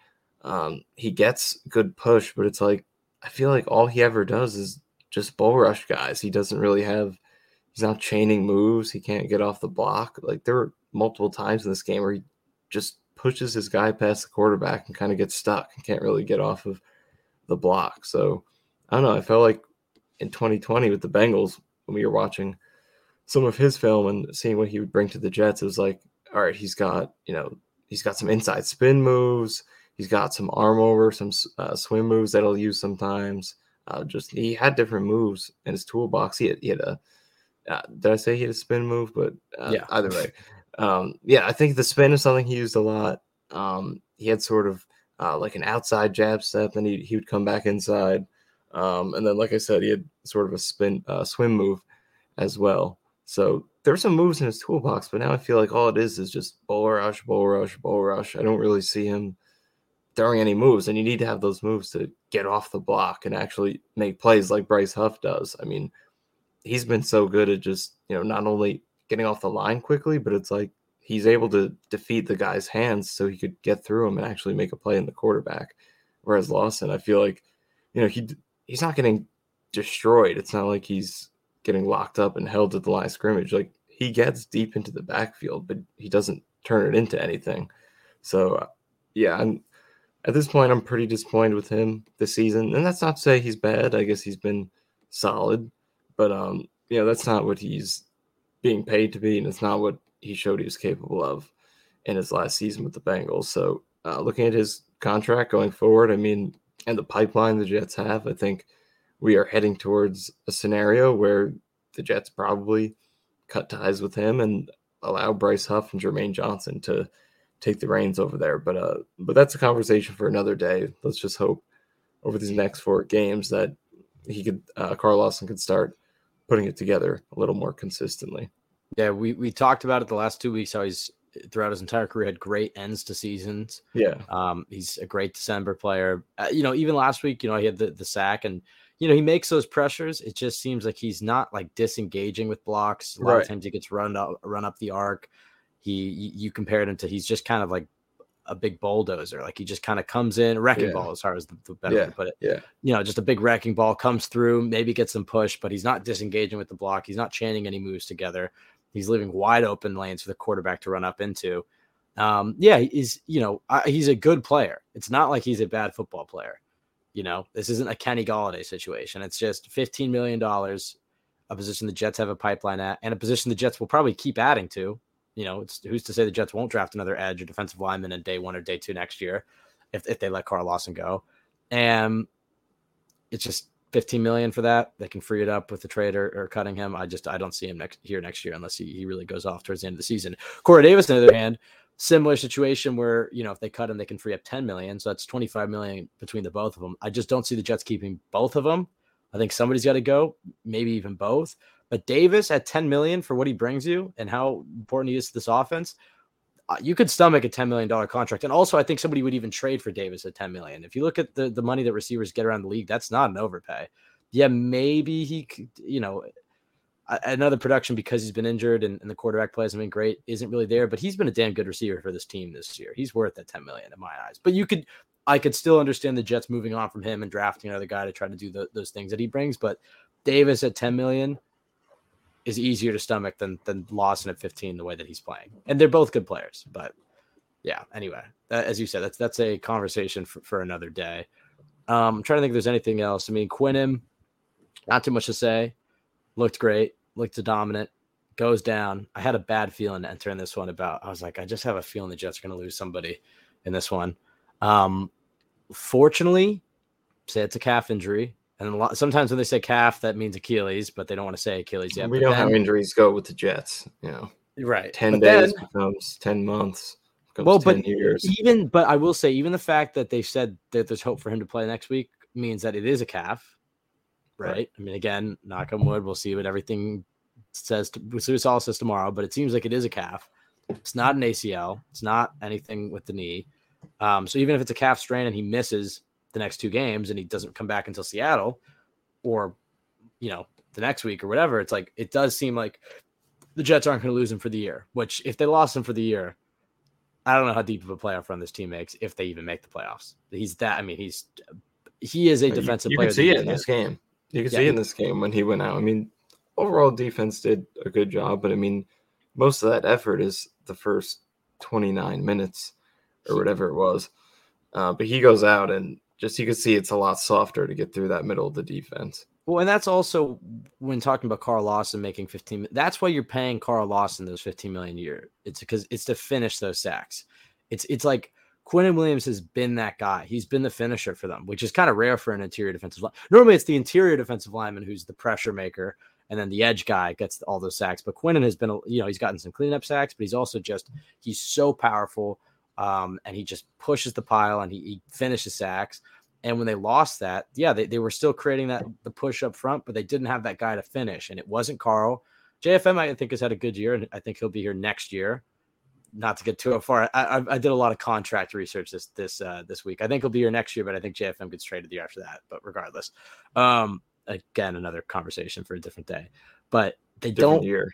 Um, he gets good push, but it's like, I feel like all he ever does is just bull rush guys. He doesn't really have he's not chaining moves. He can't get off the block. Like there were multiple times in this game where he just pushes his guy past the quarterback and kind of gets stuck and can't really get off of the block. So I don't know. I felt like in 2020 with the Bengals when we were watching some of his film and seeing what he would bring to the Jets, it was like, all right, he's got you know he's got some inside spin moves. He's got some arm over, some uh, swim moves that he'll use sometimes. Uh, just he had different moves in his toolbox. He had, he had a uh, did I say he had a spin move? But uh, yeah, either way, um, yeah, I think the spin is something he used a lot. Um, he had sort of uh, like an outside jab step, and he he would come back inside, um, and then like I said, he had sort of a spin uh, swim move as well. So there's some moves in his toolbox, but now I feel like all it is is just bull rush, bull rush, bull rush. I don't really see him throwing any moves, and you need to have those moves to get off the block and actually make plays like Bryce Huff does. I mean, he's been so good at just you know not only getting off the line quickly, but it's like he's able to defeat the guy's hands so he could get through him and actually make a play in the quarterback. Whereas Lawson, I feel like you know he he's not getting destroyed. It's not like he's getting locked up and held at the line of scrimmage. Like he gets deep into the backfield, but he doesn't turn it into anything. So yeah, I'm at this point I'm pretty disappointed with him this season. And that's not to say he's bad. I guess he's been solid. But um, you know, that's not what he's being paid to be, and it's not what he showed he was capable of in his last season with the Bengals. So uh, looking at his contract going forward, I mean, and the pipeline the Jets have, I think we are heading towards a scenario where the Jets probably cut ties with him and allow Bryce Huff and Jermaine Johnson to take the reins over there. But uh, but that's a conversation for another day. Let's just hope over these next four games that he could uh, Carl Lawson could start putting it together a little more consistently. Yeah, we we talked about it the last two weeks how he's throughout his entire career had great ends to seasons. Yeah. Um, he's a great December player. Uh, you know, even last week, you know, he had the, the sack and you know, he makes those pressures. It just seems like he's not like disengaging with blocks. A lot Right. of times he gets run up run up the arc. He you, compared him to he's just kind of like a big bulldozer. Like he just kind of comes in, wrecking Yeah. ball as far as the, the better way to put it. Yeah. You know, just a big wrecking ball comes through, maybe gets some push, but he's not disengaging with the block. He's not chaining any moves together. He's leaving wide open lanes for the quarterback to run up into. Um, yeah, he's you know I, he's a good player. It's not like he's a bad football player. You know, this isn't a Kenny Golladay situation. It's just fifteen million dollars, a position the Jets have a pipeline at, and a position the Jets will probably keep adding to. You know, it's who's to say the Jets won't draft another edge or defensive lineman in day one or day two next year, if if they let Carl Lawson go, and it's just 15 million for that. They can free it up with the trade or, or cutting him. I just I don't see him next here next year unless he, he really goes off towards the end of the season. Corey Davis, on the other hand, similar situation where you know if they cut him, they can free up 10 million. So that's 25 million between the both of them. I just don't see the Jets keeping both of them. I think somebody's got to go, maybe even both. But Davis at 10 million for what he brings you and how important he is to this offense, uh, you could stomach a $10 million contract. And also, I think somebody would even trade for Davis at 10 million. If you look at the, the money that receivers get around the league, that's not an overpay. Yeah, maybe he could, you know, another production because he's been injured and, and the quarterback play hasn't been great isn't really there, but he's been a damn good receiver for this team this year. He's worth that 10 million in my eyes. But you could, I could still understand the Jets moving on from him and drafting another guy to try to do the, those things that he brings. But Davis at 10 million is easier to stomach than than Lawson at 15 the way that he's playing. And they're both good players, but yeah, anyway, that, as you said, that's that's a conversation for, for another day. Um, I'm trying to think if there's anything else. I mean, Quinnen, not too much to say. Looked great, looked dominant, goes down. I had a bad feeling entering this one about I was like, I just have a feeling the Jets are gonna lose somebody in this one. Um fortunately, say it's a calf injury. And a lot, sometimes when they say calf, that means Achilles, but they don't want to say Achilles yet. we know then- how injuries go with the Jets. You know, right. 10 But days then- becomes 10 months, becomes well, 10 but years. even but I will say, even the fact that they said that there's hope for him to play next week means that it is a calf, right? Right. I mean, again, knock on wood, we'll see what everything says. To, we'll see what Saul says tomorrow, but it seems like it is a calf. It's not an ACL. It's not anything with the knee. Um, so even if it's a calf strain and he misses the next two games and he doesn't come back until Seattle, or you know the next week or whatever, it's like it does seem like the Jets aren't going to lose him for the year. Which if they lost him for the year, I don't know how deep of a playoff run this team makes if they even make the playoffs. He's that. I mean, he's he is a You- defensive you, player. could see it in this game. You can Yeah, see he- in this game when he went out. I mean, overall defense did a good job, but I mean, most of that effort is the first 29 minutes or whatever it was. Uh, but he goes out and just you can see it's a lot softer to get through that middle of the defense. Well, and that's also when talking about Carl Lawson making 15. That's why you're paying Carl Lawson those 15 million a year. It's because it's to finish those sacks. It's it's like Quinnen Williams has been that guy. He's been the finisher for them, which is kind of rare for an interior defensive line. Normally, it's the interior defensive lineman who's the pressure maker, and then the edge guy gets all those sacks. But Quinnen has been, you know, he's gotten some cleanup sacks, but he's also just he's so powerful, um, and he just pushes the pile and he, he finishes sacks. And when they lost that, yeah, they, they were still creating that the push up front, but they didn't have that guy to finish. And it wasn't Carl. JFM, I think, has had a good year, and I think he'll be here next year. Not to get too far, I, I, I did a lot of contract research this this uh, this week. I think he'll be here next year, but I think JFM gets traded the year after that. But regardless, um, again, another conversation for a different day. But they Different don't year.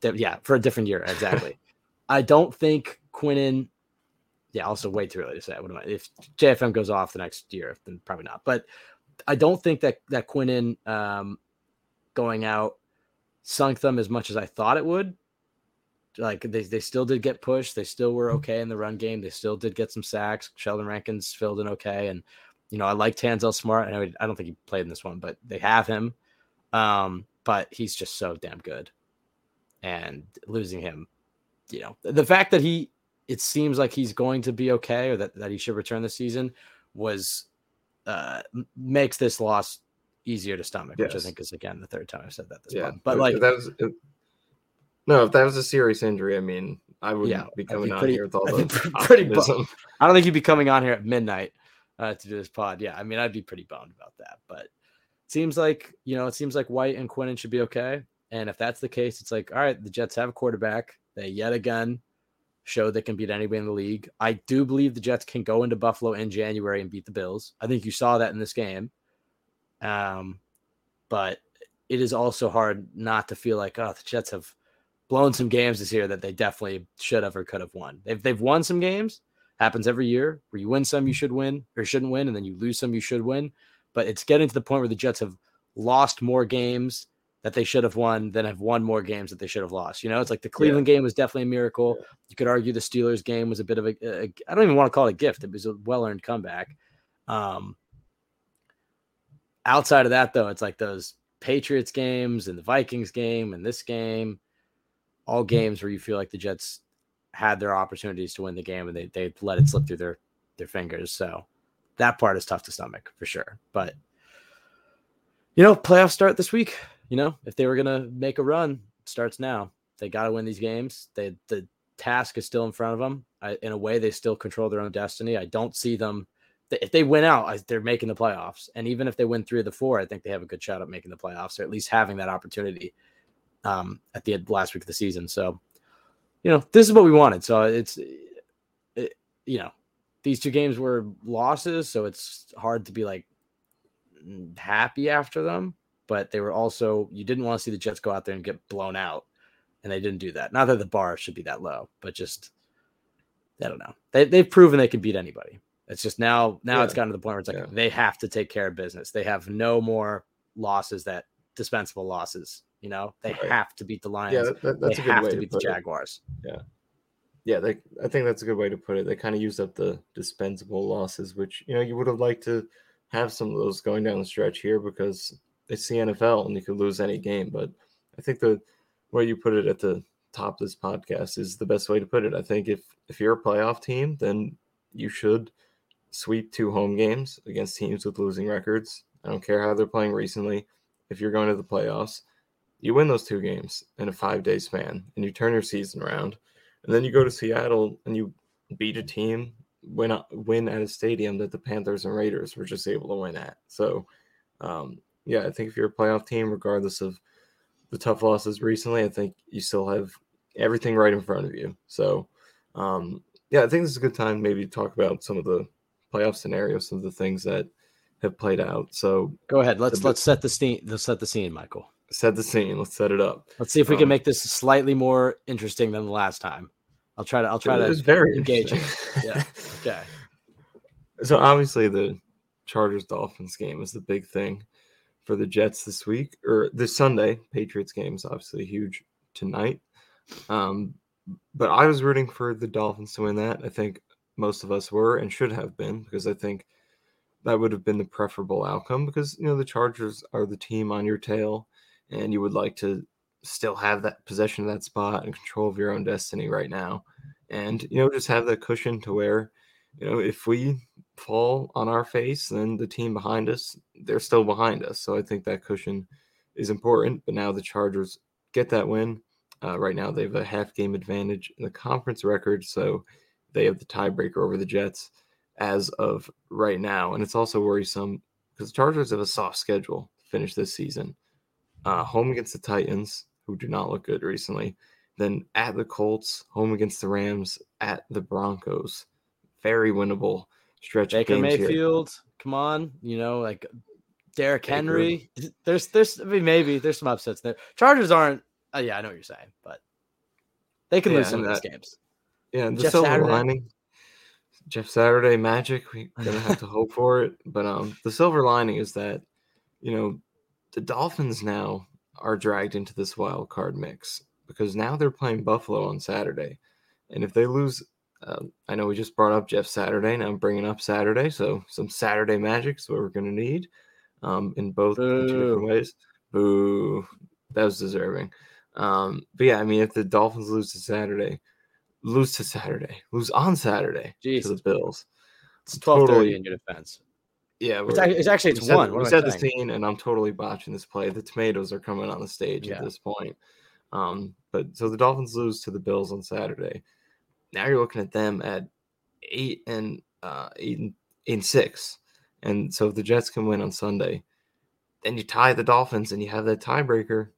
that- yeah, for a different year, exactly. [LAUGHS] I don't think Quinnen. Yeah, also way too early to say. What am I? If JFM goes off the next year, then probably not. But I don't think that that Quinnen um, going out sunk them as much as I thought it would. Like they, they still did get pushed. They still were okay in the run game. They still did get some sacks. Sheldon Rankins filled in okay, and you know I like Tanzel Smart. I know he- I don't think he played in this one, but they have him. Um, but he's just so damn good and losing him, you know, the fact that he, it seems like he's going to be okay or that, that he should return this season was uh, makes this loss easier to stomach, which I think is again the third time I've said that this Yeah, month. But if- like, if that was if, no, if that was a serious injury, I mean, I wouldn't Yeah, be coming be on pretty- here with all [LAUGHS] the pretty bu- I don't think you'd be coming on here at midnight uh, to do this pod. Yeah, I mean, I'd be pretty bummed about that. But it seems like you know, it seems like White and Quinnen should be okay. And if that's the case, it's like, all right, the Jets have a quarterback. They yet again show they can beat anybody in the league. I do believe the Jets can go into Buffalo in January and beat the Bills. I think you saw that in this game. Um, but it is also hard not to feel like, oh, the Jets have blown some games this year that they definitely should have or could have won. They've they've won some games. Happens every year where you win some you should win or shouldn't win, and then you lose some you should win. But it's getting to the point where the Jets have lost more games that they should have won than have won more games that they should have lost. You know, it's like the Cleveland game was definitely a miracle. Yeah. You could argue the Steelers game was a bit of a, a I don't even want to call it a gift. It was a well earned comeback. Um, outside of that, though, it's like those Patriots games and the Vikings game and this game, all games where you feel like the Jets had their opportunities to win the game and they they let it slip through their their fingers. So that part is tough to stomach for sure. But you know, playoffs start this week. You know, if they were gonna make a run, starts now. They got to win these games. They the task is still in front of them. I, in a way, they still control their own destiny. I don't see them. If they win out, they're making the playoffs. And even if they win three of the four, I think they have a good shot at making the playoffs, or at least having that opportunity um, at the last week of the season. So, you know, this is what we wanted. So it's, it, you know, these two games were losses, so it's hard to be like happy after them. But they were also you didn't want to see the Jets go out there and get blown out, and they didn't do that. Not that the bar should be that low, but just I don't know. They they've proven they can beat anybody. It's just now now it's gotten to the point where it's like Yeah. they have to take care of business. They have no more losses that dispensable losses. You know, they Right. have to beat the Lions. Yeah, that, that- that's they a good have way to to beat the put it. Jaguars. Yeah, yeah, they, I think that's a good way to put it. They kind of used up the dispensable losses, which you know you would have liked to have some of those going down the stretch here because it's the NFL and you could lose any game. But I think the way you put it at the top of this podcast is the best way to put it. I think if if you're a playoff team, then you should sweep two home games against teams with losing records. I don't care how they're playing recently. If you're going to the playoffs, you win those two games in a five day span and you turn your season around. And then you go to Seattle and you beat a team, win win at a stadium that the Panthers and Raiders were just able to win at. So, um, yeah, I think if you're a playoff team, regardless of the tough losses recently, I think you still have everything right in front of you. So, um, yeah, I think this is a good time maybe to talk about some of the playoff scenarios, some of the things that have played out. So, Go ahead. Let's The- let's set the scene. Let's set the scene, Michael. set the scene. Let's set it up. Let's see if we can Um, make this slightly more interesting than the last time. I'll try to. I'll try to. very engaging. Yeah. [LAUGHS] Okay. So obviously the Chargers Dolphins game is the big thing for the Jets this week or this Sunday. Patriots game is obviously huge tonight. Um, but I was rooting for the Dolphins to win that. I think most of us were and should have been because I think that would have been the preferable outcome because you know the Chargers are the team on your tail and you would like to still have that possession of that spot and control of your own destiny right now. And you know, just have that cushion to where, you know, if we fall on our face, then the team behind us, they're still behind us. So I think that cushion is important. But now the Chargers get that win. Uh, right now they have a half game advantage in the conference record, so they have the tiebreaker over the Jets as of right now. And it's also worrisome because the Chargers have a soft schedule to finish this season. Uh, home against the Titans, who do not look good recently. Then at the Colts, home against the Rams, at the Broncos. Very winnable stretch of Baker games here. Mayfield. Come on. You know, like Derrick Baker. Henry. There's there's I mean maybe there's some upsets there. Chargers aren't. Uh, yeah, I know what you're saying, but they can Yeah, lose some of and these games. Yeah, the Jeff silver Saturday. lining. Jeff Saturday magic. We're gonna have to [LAUGHS] hope for it. But um the silver lining is that, you know, the Dolphins now are dragged into this wild card mix because now they're playing Buffalo on Saturday. And if they lose, uh, I know we just brought up Jeff Saturday. Now I'm bringing up Saturday. So some Saturday magic is what we're going to need um, in both different ways. Boo. That was deserving. Um, but yeah, I mean, if the Dolphins lose to Saturday, lose to Saturday, lose on Saturday Jeez. to the Bills. It's twelve thirty totally- in your defense. Yeah, It's, we're- it's actually it's one. We What am I set the scene, and I'm totally botching this play. The tomatoes are coming on the stage Yeah. at this point. Um, but so the Dolphins lose to the Bills on Saturday. Now you're looking at them at eight and uh, eight and, eight and six, and so if the Jets can win on Sunday, then you tie the Dolphins and you have that tiebreaker,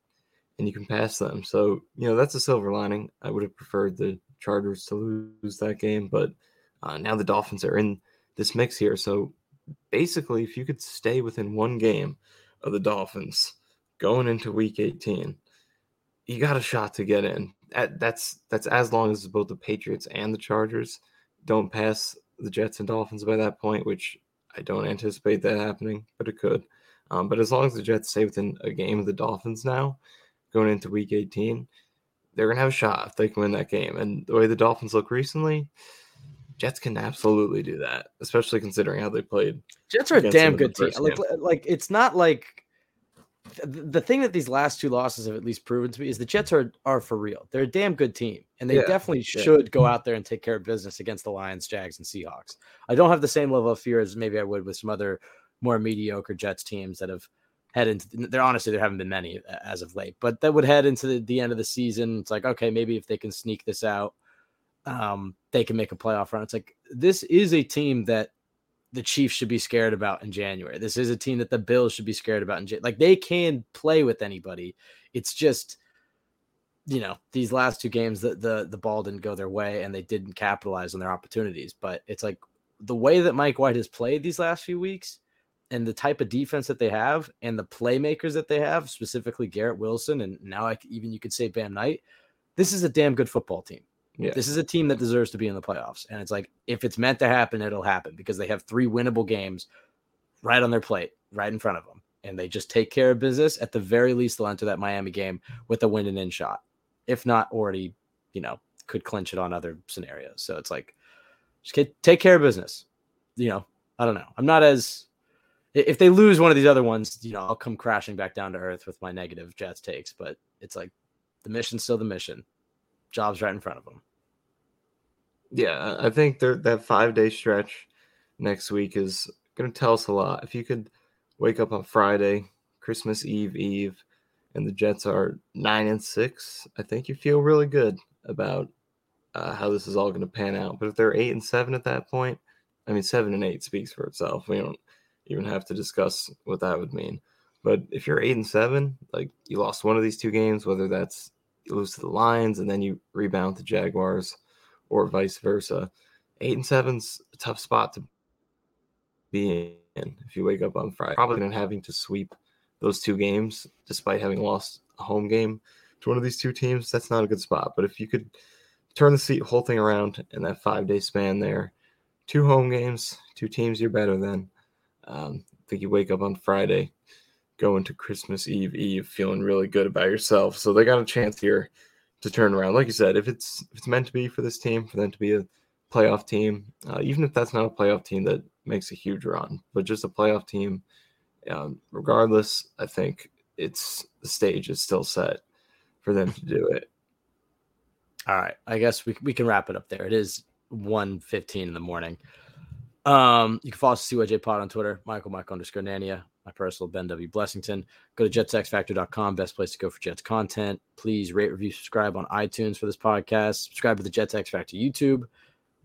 and you can pass them. So you know that's a silver lining. I would have preferred the Chargers to lose that game, but uh, now the Dolphins are in this mix here. So basically, if you could stay within one game of the Dolphins going into Week 18, you got a shot to get in. That, that's that's as long as both the Patriots and the Chargers don't pass the Jets and Dolphins by that point, which I don't anticipate that happening, but it could. Um, but as long as the Jets stay within a game of the Dolphins now, going into Week 18, they're gonna have a shot if they can win that game. And the way the Dolphins look recently, Jets can absolutely do that, especially considering how they played. Jets are a damn good team. Like, like it's not like the thing that these last two losses have at least proven to me is the Jets are are for real. They're a damn good team, and they Yeah, definitely yeah. should go out there and take care of business against the Lions, Jags, and Seahawks. I don't have the same level of fear as maybe I would with some other more mediocre Jets teams that have head into. There honestly there haven't been many uh, as of late, but that would head into the, the end of the season. It's like okay, maybe if they can sneak this out, um, they can make a playoff run. It's like this is a team that the Chiefs should be scared about in January. This is a team that the Bills should be scared about in Jan- like they can play with anybody. It's just you know these last two games the the the ball didn't go their way and they didn't capitalize on their opportunities. But it's like the way that Mike White has played these last few weeks and the type of defense that they have and the playmakers that they have, specifically Garrett Wilson and now I, even you could say Bam Knight. This is a damn good football team. Yeah. This is a team that deserves to be in the playoffs. And it's like, if it's meant to happen, it'll happen because they have three winnable games right on their plate, right in front of them. And they just take care of business. At the very least, they'll enter that Miami game with a win and in shot. If not already, you know, could clinch it on other scenarios. So it's like, just take care of business. You know, I don't know. I'm not as, if they lose one of these other ones, you know, I'll come crashing back down to earth with my negative Jets takes. But it's like, the mission's still the mission. Job's right in front of them. Yeah, I think that five day stretch next week is going to tell us a lot. If you could wake up on Friday, Christmas Eve Eve, and the Jets are nine and six, I think you feel really good about uh, how this is all going to pan out. But if they're eight and seven at that point, I mean, seven and eight speaks for itself. We don't even have to discuss what that would mean. But if you're eight and seven, like you lost one of these two games, whether that's you lose to the Lions and then you rebound the Jaguars or vice versa. Eight and seven's a tough spot to be in if you wake up on Friday. Probably not having to sweep those two games despite having lost a home game to one of these two teams. That's not a good spot. But if you could turn the seat, whole thing around in that five day span there, two home games, two teams you're better than. Um, I think you wake up on Friday, go into Christmas Eve Eve feeling really good about yourself. So they got a chance here to turn around. Like you said, if it's if it's meant to be for this team, for them to be a playoff team, uh, even if that's not a playoff team that makes a huge run, but just a playoff team, um, regardless, I think it's the stage is still set for them to do it. All right. I guess we, we can wrap it up there. It is 1.15 in the morning. Um, you can follow us at CYJ Pod on Twitter, Michael Michael underscore Nania, my personal Ben W. Blessington. Go to jetsxfactor.com, best place to go for Jets content. Please rate, review, subscribe on iTunes for this podcast. Subscribe to the Jets X Factor YouTube.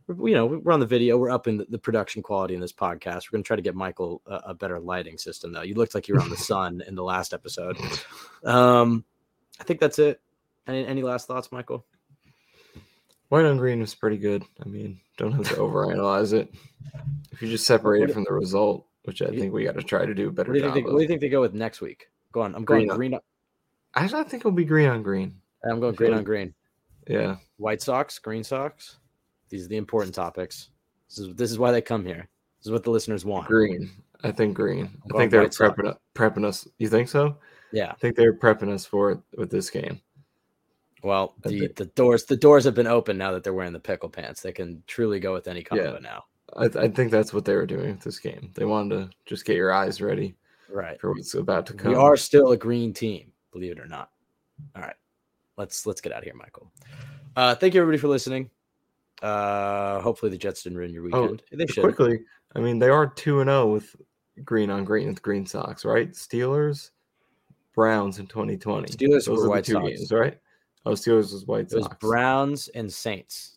We're- You know, we're on the video. We're up in the, the production quality in this podcast. We're going to try to get Michael a, a better lighting system, though. You looked like you were on the [LAUGHS] sun in the last episode. Um, I think that's it. Any, any last thoughts, Michael? White on green was pretty good. I mean, don't have to [LAUGHS] overanalyze it. If you just separate it from the result, which I think we got to try to do better What do you job think? They, of. what do you think they go with next week? Go on. I'm going Green on- green. Actually, I think it'll be green on green. I'm going green on green. Yeah. White Sox, green Sox. These are the important topics. This is this is why they come here. This is what the listeners want. Green. I think green. I think they're prepping, prepping us. You think so? Yeah. I think they're prepping us for it with this game. Well, the, the doors the doors have been open now that they're wearing the pickle pants. They can truly go with any combo Yeah. now. I, I think that's what they were doing with this game. They wanted to just get your eyes ready Right. for what's about to come. We are still a green team, believe it or not. All right. Let's let's get out of here, Michael. Uh thank you everybody for listening. Uh hopefully the Jets didn't ruin your Oh, weekend. they should. quickly. I mean, they are two and zero with green on green with Green Sox, right? Steelers, Browns in 2020. Steelers Those were White two Sox. games, right? Oh, Steelers was White It was Browns and Saints.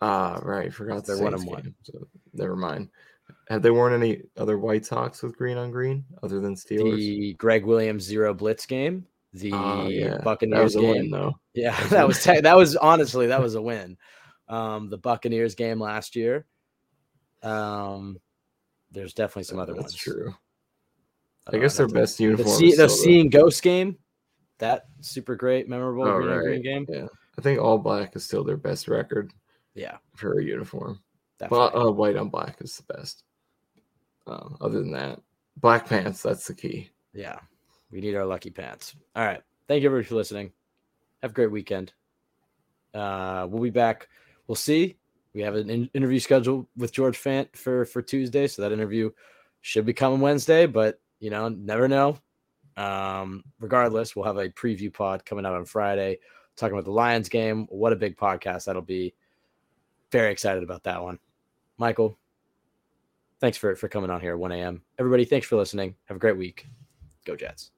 Ah, right. Forgot the They're one and one. So never mind. Have they worn any other White Sox with green on green other than Steelers? The Gregg Williams zero blitz game. The Ah, yeah. Buccaneers game. win, though. [LAUGHS] Yeah, that was te- that was honestly that was a win. Um, the Buccaneers game last year. Um, there's definitely some other That's ones. true. Uh, I guess their best The, uniform. see, is the seeing ghost game. That super great, memorable Oh, green on green game. Yeah, I think all black is still their best record Yeah, for a uniform. definitely. Well, uh, white on black is the best. Um, other than that, black pants. That's the key. Yeah, we need our lucky pants. All right. Thank you everybody for listening. Have a great weekend. Uh, we'll be back. We'll see. We have an in- interview scheduled with George Fant for for Tuesday, so that interview should be coming Wednesday. But you know, never know. Um, regardless, we'll have a preview pod coming out on Friday, talking about the Lions game. What a big podcast that'll be! Very excited about that one. Michael, thanks for for coming on here at 1 a.m. Everybody, thanks for listening. Have a great week. Go Jets.